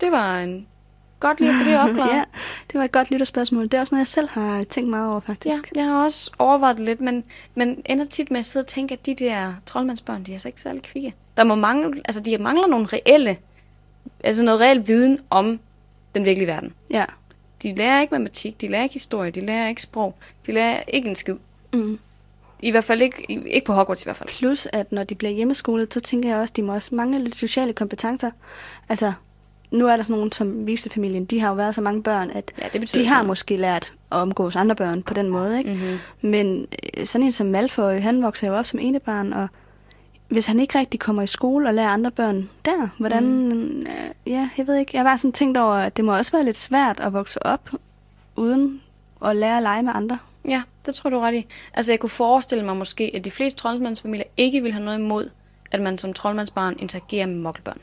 det var en godt lige at få det opklaret. ja, det var et godt lytterspørgsmål. Det er også noget, jeg selv har tænkt meget over, Ja, faktisk. jeg har også overvejet det lidt, men, men ender tit med at sidde og tænke, at de der troldmandsbørn, de er altså ikke særlig kvikke. Der må mangle, altså de mangler nogle reelle, altså noget reel viden om den virkelige verden. Ja. De lærer ikke matematik, de lærer ikke historie, de lærer ikke sprog, de lærer ikke en skid. Mm. I hvert fald ikke, ikke på Hogwarts i hvert fald. Plus, at når de bliver hjemmeskolet, så tænker jeg også, at de må også mangle lidt sociale kompetencer. Altså, nu er der sådan nogen som Viste-familien, de har jo været så mange børn, at Ja, det de har noget. måske lært at omgås andre børn på den måde, ikke? Mm-hmm. Men øh, sådan en som Malfoy, han vokser jo op som enebarn, og hvis han ikke rigtig kommer i skole og lærer andre børn der, hvordan... Mm. Øh, ja, jeg ved ikke. Jeg har bare sådan tænkt over, at det må også være lidt svært at vokse op uden at lære at lege med andre. Ja, det tror du ret i. Altså, jeg kunne forestille mig måske, at de fleste troldmandsfamilier ikke vil have noget imod, at man som troldmandsbarn interagerer med mokkelbørn.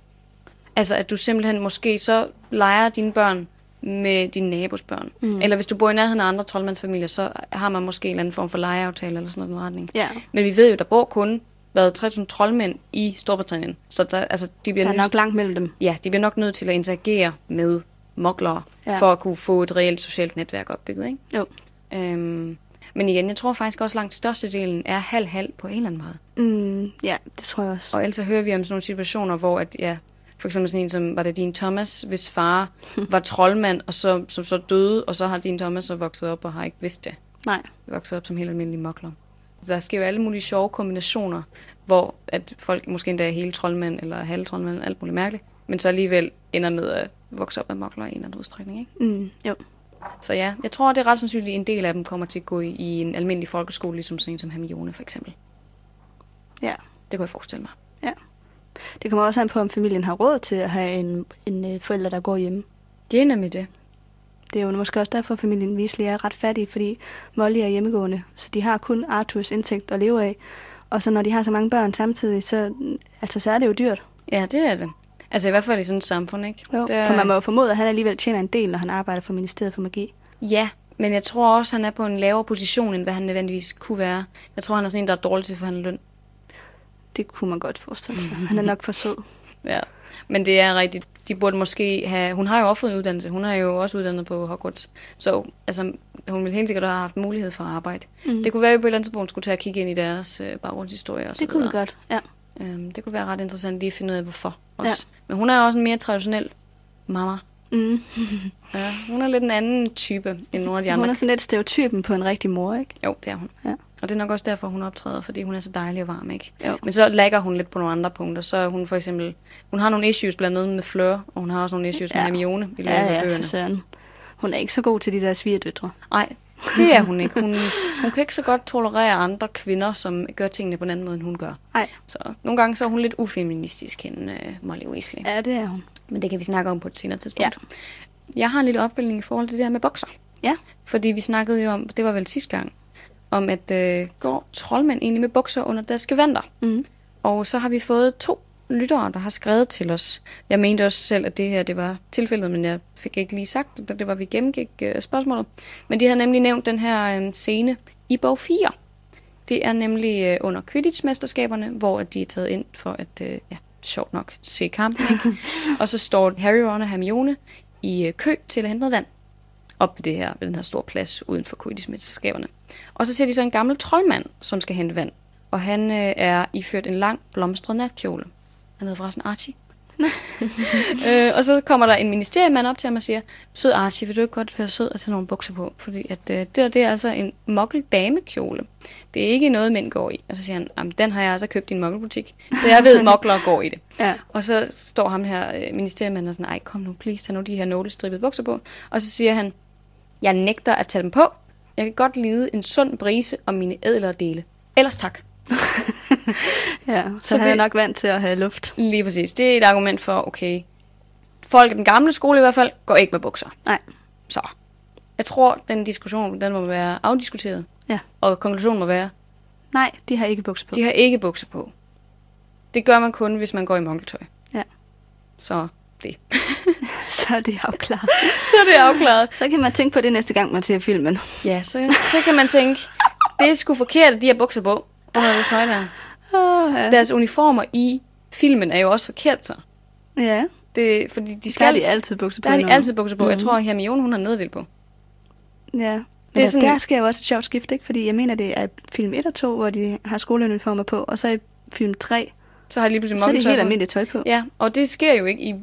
Altså, at du simpelthen måske så leger dine børn med dine nabos børn. Mm. Eller hvis du bor i nærheden af andre troldmandsfamilier, så har man måske en eller anden form for legeaftale eller sådan noget retning. Ja. Men vi ved jo, der bor kun været 3.000 troldmænd i Storbritannien. Så der, altså, de bliver Der er nødt- nok langt mellem dem. ja, de bliver nok nødt til at interagere med moklere, Ja. ja. for at kunne få et reelt socialt netværk opbygget, ikke? Jo. Øhm, men igen, jeg tror faktisk også langt størstedelen er halv-halv på en eller anden måde. Mm, ja, det tror jeg også. Og ellers så hører vi om sådan nogle situationer, hvor at, ja, for eksempel sådan en som, var det din Thomas, hvis far var troldmand, og så, som så døde, og så har din Thomas så vokset op og har ikke vidst det. Nej. Vokset op som helt almindelig mokler. Der sker jo alle mulige sjove kombinationer, hvor at folk måske endda er hele troldmænd, eller halve troldmænd, alt muligt mærkeligt, men så alligevel ender med at vokse op med mokler i en eller anden udstrækning, ikke? Mm, jo. Så ja, jeg tror, det er ret sandsynligt, at en del af dem kommer til at gå i, i en almindelig folkeskole, ligesom sådan en som Hermione for eksempel. Ja. Det kunne jeg forestille mig. Det kommer også an på, om familien har råd til at have en, en øh, forælder, der går hjemme. Det er nemlig det. Det er jo måske også derfor, at familien Weasley er ret fattig, fordi Molly er hjemmegående, så de har kun Arthurs indtægt at leve af. Og så når de har så mange børn samtidig, så, altså, så er det jo dyrt. Ja, det er det. Altså i hvert fald i sådan et samfund, ikke? Jo, det er... For man må jo formode, at han alligevel tjener en del, når han arbejder for Ministeriet for Magi. Ja, men jeg tror også, at han er på en lavere position, end hvad han nødvendigvis kunne være. Jeg tror, han er sådan en, der er dårlig til at forhandle løn. Det kunne man godt forestille sig. Han er nok for sød. Ja, men det er rigtigt. De burde måske have... Hun har jo også fået en uddannelse. Hun er jo også uddannet på Hogwarts. Så altså, hun ville helt sikkert have haft mulighed for at arbejde. Mm. Det kunne være, at vi på et eller andet tidspunkt skulle tage og kigge ind i deres øh, baggrundshistorie og så Det kunne vi godt, ja. Øhm, det kunne være ret interessant lige at finde ud af, hvorfor også. Ja. Men hun er også en mere traditionel mamma. Mm. Ja, hun er lidt en anden type end nogle af de andre. Hun er sådan lidt stereotypen på en rigtig mor, ikke? Jo, det er hun. Ja. Og det er nok også derfor, hun optræder, fordi hun er så dejlig og varm, ikke? Jo. Men så lægger hun lidt på nogle andre punkter. Så er hun for eksempel... Hun har nogle issues blandt andet med Fleur, og hun har også nogle issues ja. Med Hermione i løbet Ja, af ja, bøgerne. for søren. Hun er ikke så god til de der svigerdøtre. Nej, det er hun ikke. Hun, hun kan ikke så godt tolerere andre kvinder, som gør tingene på en anden måde, end hun gør. Nej, Så nogle gange så er hun lidt ufeministisk, hende uh, Molly Weasley. Ja. ja, det er hun. Men det kan vi snakke om på et senere tidspunkt. Jeg har en lille opfølgning i forhold til det her med bokser. Ja, Fordi vi snakkede jo om, det var vel sidste gang, om at øh, går troldmænd egentlig med bukser under deres gevanter. mm. Og så har vi fået to lyttere, der har skrevet til os. Jeg mente også selv, at det her det var tilfældet, men jeg fik ikke lige sagt det, da det var, vi gennemgik øh, spørgsmålet. Men de havde nemlig nævnt den her øh, scene i bog 4. Det er nemlig øh, under Quidditch-mesterskaberne, hvor at de er taget ind for at, øh, ja, sjovt nok, se kampen. Ikke? og så står Harry, Ron og Hermione i øh, kø til at hente noget vand op ved, det her, ved den her store plads uden for Quidditch-mesterskaberne. Og så ser de så en gammel troldmand, som skal hente vand. Og han øh, er iført en lang blomstret natkjole. Han hedder forresten Archie. øh, og så kommer der en ministeriemand op til ham og siger, Sød Archie, vil du ikke godt være sød at tage nogle bukser på? Fordi at, øh, det, der, det er altså en mokkel damekjole. Det er ikke noget, mænd går i. Og så siger han, "Jamen, den har jeg altså købt i en mokkelbutik. Så jeg ved, mokler går i det. ja. Og så står ham her øh, ministeriemanden og sådan, ej kom nu, please, tag nu de her nålestribede bukser på. Og så siger han, jeg nægter at tage dem på. Jeg kan godt lide en sund brise om mine ædlere dele. Ellers tak. ja. Så, Så han det- er nok vant til at have luft. Lige præcis. Det er et argument for, okay, folk i den gamle skole i hvert fald, går ikke med bukser. Nej. Så jeg tror, den diskussion, den må være afdiskuteret. Ja. Og konklusionen må være, Nej, de har ikke bukser på. de har ikke bukser på. Det gør man kun, hvis man går i monkeltøj. Ja. Så det. Så er det afklaret. Så er det afklaret. Så kan man tænke på det næste gang, man ser filmen. Ja, så, så kan man tænke, det er sgu forkert, at de har bukser på under det tøj der. Oh, ja. Deres uniformer i filmen er jo også forkert så. ja, Det, fordi de der skal, har de altid bukser på. der har de altid bukser på. Mm-hmm. Jeg Mhm. tror, at Hermione, hun har neddel på. Ja. Det er er sådan- der sker jo også et sjovt skift, ikke? Fordi jeg mener, det er film 1 og 2, hvor de har skoleuniformer på, og så i film 3, Så har de lige pludselig så er det mokkeltøj helt almindeligt tøj på. Ja, og det sker jo ikke i...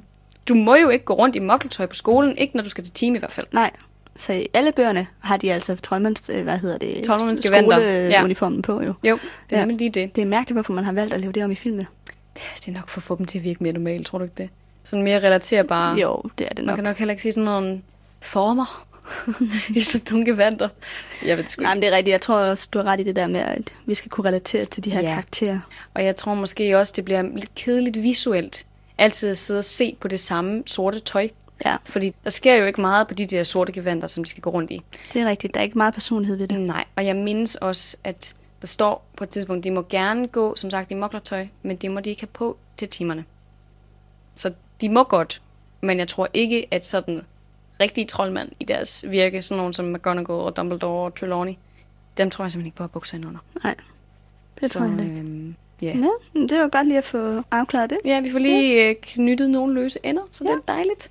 Du må jo ikke gå rundt i mokkeltøj på skolen, ikke når du skal til time i hvert fald. Nej, så alle bøgerne har de altså troldmands, øh, hvad hedder det, Troldmandsgevanter, ja. skoleuniformen på jo. Jo, det er Ja. lige det. Det er mærkeligt, hvorfor man har valgt at lave det om i filmen. Det er nok for at få dem til at virke mere normalt, tror du ikke det? Sådan mere relaterbare. Jo, det er det Man nok. kan nok heller ikke sige sådan nogle former i sådan nogle gevanter. Jeg ved det sgu Nej, men det er rigtigt. Jeg tror også, du har ret i det der med, at vi skal kunne relatere til de her ja. karakterer. Og jeg tror måske også, det bliver lidt kedeligt visuelt, altid at sidde og se på det samme sorte tøj. Ja, Fordi der sker jo ikke meget på de der sorte gevanter, som de skal gå rundt i. det er rigtigt. Der er ikke meget personlighed ved det. Nej, og jeg mindes også, at der står på et tidspunkt, de må gerne gå, som sagt, i moklertøj, men det må de ikke have på til timerne. Så de må godt, men jeg tror ikke, at sådan rigtige troldmand i deres virke, sådan nogen som McGonagall og Dumbledore og Trelawney, dem tror jeg simpelthen ikke på at bukser indenunder. Nej, det Så, tror jeg ikke. øhm, ja. Ja, det var godt lige at få afklaret det. ja, vi får lige øh, knyttet nogle løse ender, så det Ja. er dejligt.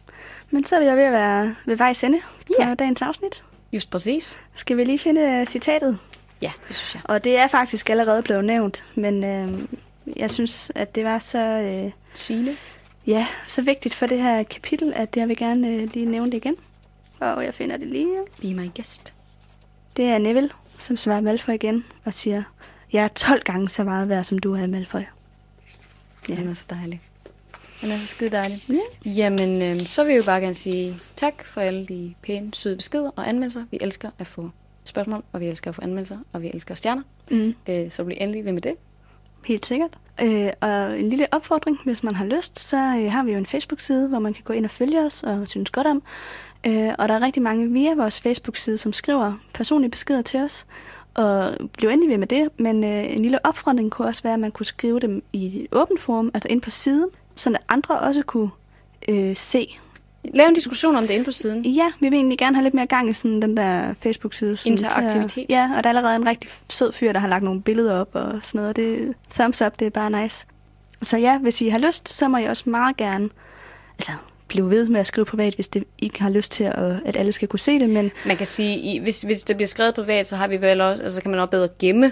Men så er jo ved at være ved vejs ende på Ja. dagens afsnit. Just præcis. Skal vi lige finde øh, citatet? Ja, det synes jeg. Og det er faktisk allerede blevet nævnt, men øh, jeg synes, at det var så, øh, Signe. ja, så vigtigt for det her kapitel, at jeg vil gerne øh, lige nævne det igen. Og jeg finder det lige. Be my guest. Det er Neville, som svarer Malfoy igen og siger, jeg er 12 gange så meget værd, som du er, Malfoy. Ja. Ja. Han er så dejlig. Han er så skide dejlig. Ja. Jamen, øh, så vil jeg jo bare gerne sige tak for alle de pæne, søde beskeder og anmeldelser. Vi elsker at få spørgsmål, og vi elsker at få anmeldelser, og vi elsker stjerner. Mm. Øh, så bliv endelig ved med det. Helt sikkert. Øh, og en lille opfordring, hvis man har lyst, så øh, har vi jo en Facebook-side, hvor man kan gå ind og følge os og synes godt om. Øh, og der er rigtig mange via vores Facebook-side, som skriver personlige beskeder til os. Og bliv endelig ved med det, men øh, en lille opfordring kunne også være, at man kunne skrive dem i et åbent forum, altså ind på siden, så andre også kunne øh, se. Lav en diskussion om det inde på siden. Ja, vi vil egentlig gerne have lidt mere gang i sådan den der Facebook-side. Sådan Interaktivitet. Der, ja, og der er allerede en rigtig sød fyr, der har lagt nogle billeder op og sådan noget. Det, thumbs up, det er bare nice. Så ja, hvis I har lyst, så må I også meget gerne altså, blive ved med at skrive privat, hvis det ikke har lyst til, at, at alle skal kunne se det. Men Man kan sige, hvis, hvis det bliver skrevet privat, så har vi vel også, altså kan man også bedre gemme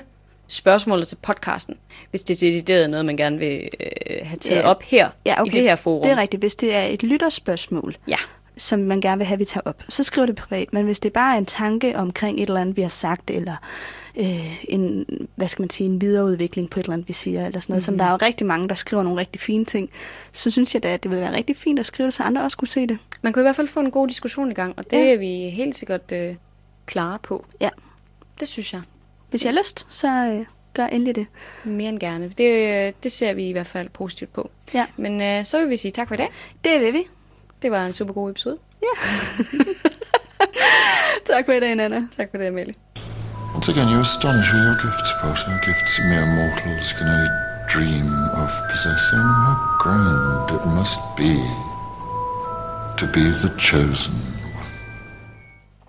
spørgsmålet til podcasten, hvis det er decideret noget, man gerne vil øh, have taget Ja. op her, ja, okay, i det her forum. Det er rigtigt. Hvis det er et lytterspørgsmål, Ja, som man gerne vil have, vi tager op, så skriv det privat. Men hvis det bare er en tanke omkring et eller andet, vi har sagt, eller øh, en, hvad skal man sige, en videreudvikling på et eller andet, vi siger, eller sådan noget, mm-hmm. som der er jo rigtig mange, der skriver nogle rigtig fine ting, så synes jeg da, at det ville være rigtig fint at skrive det, så andre også kunne se det. man kunne i hvert fald få en god diskussion i gang, og det Ja. er vi helt sikkert øh, klare på. Ja. Det synes jeg. Hvis jeg har lyst, så øh, gør endelig det. Mere end gerne. Det, øh, det ser vi i hvert fald positivt på. Ja, Men øh, så vil vi sige tak for i dag. det vil vi. Det var en super god episode. Tak for i dag, Nana. Tak for det, Amalie. Once again, you astonish with your gifts, Potter. Gifts mere mortals can only dream of possessing. How grand it must be to be the chosen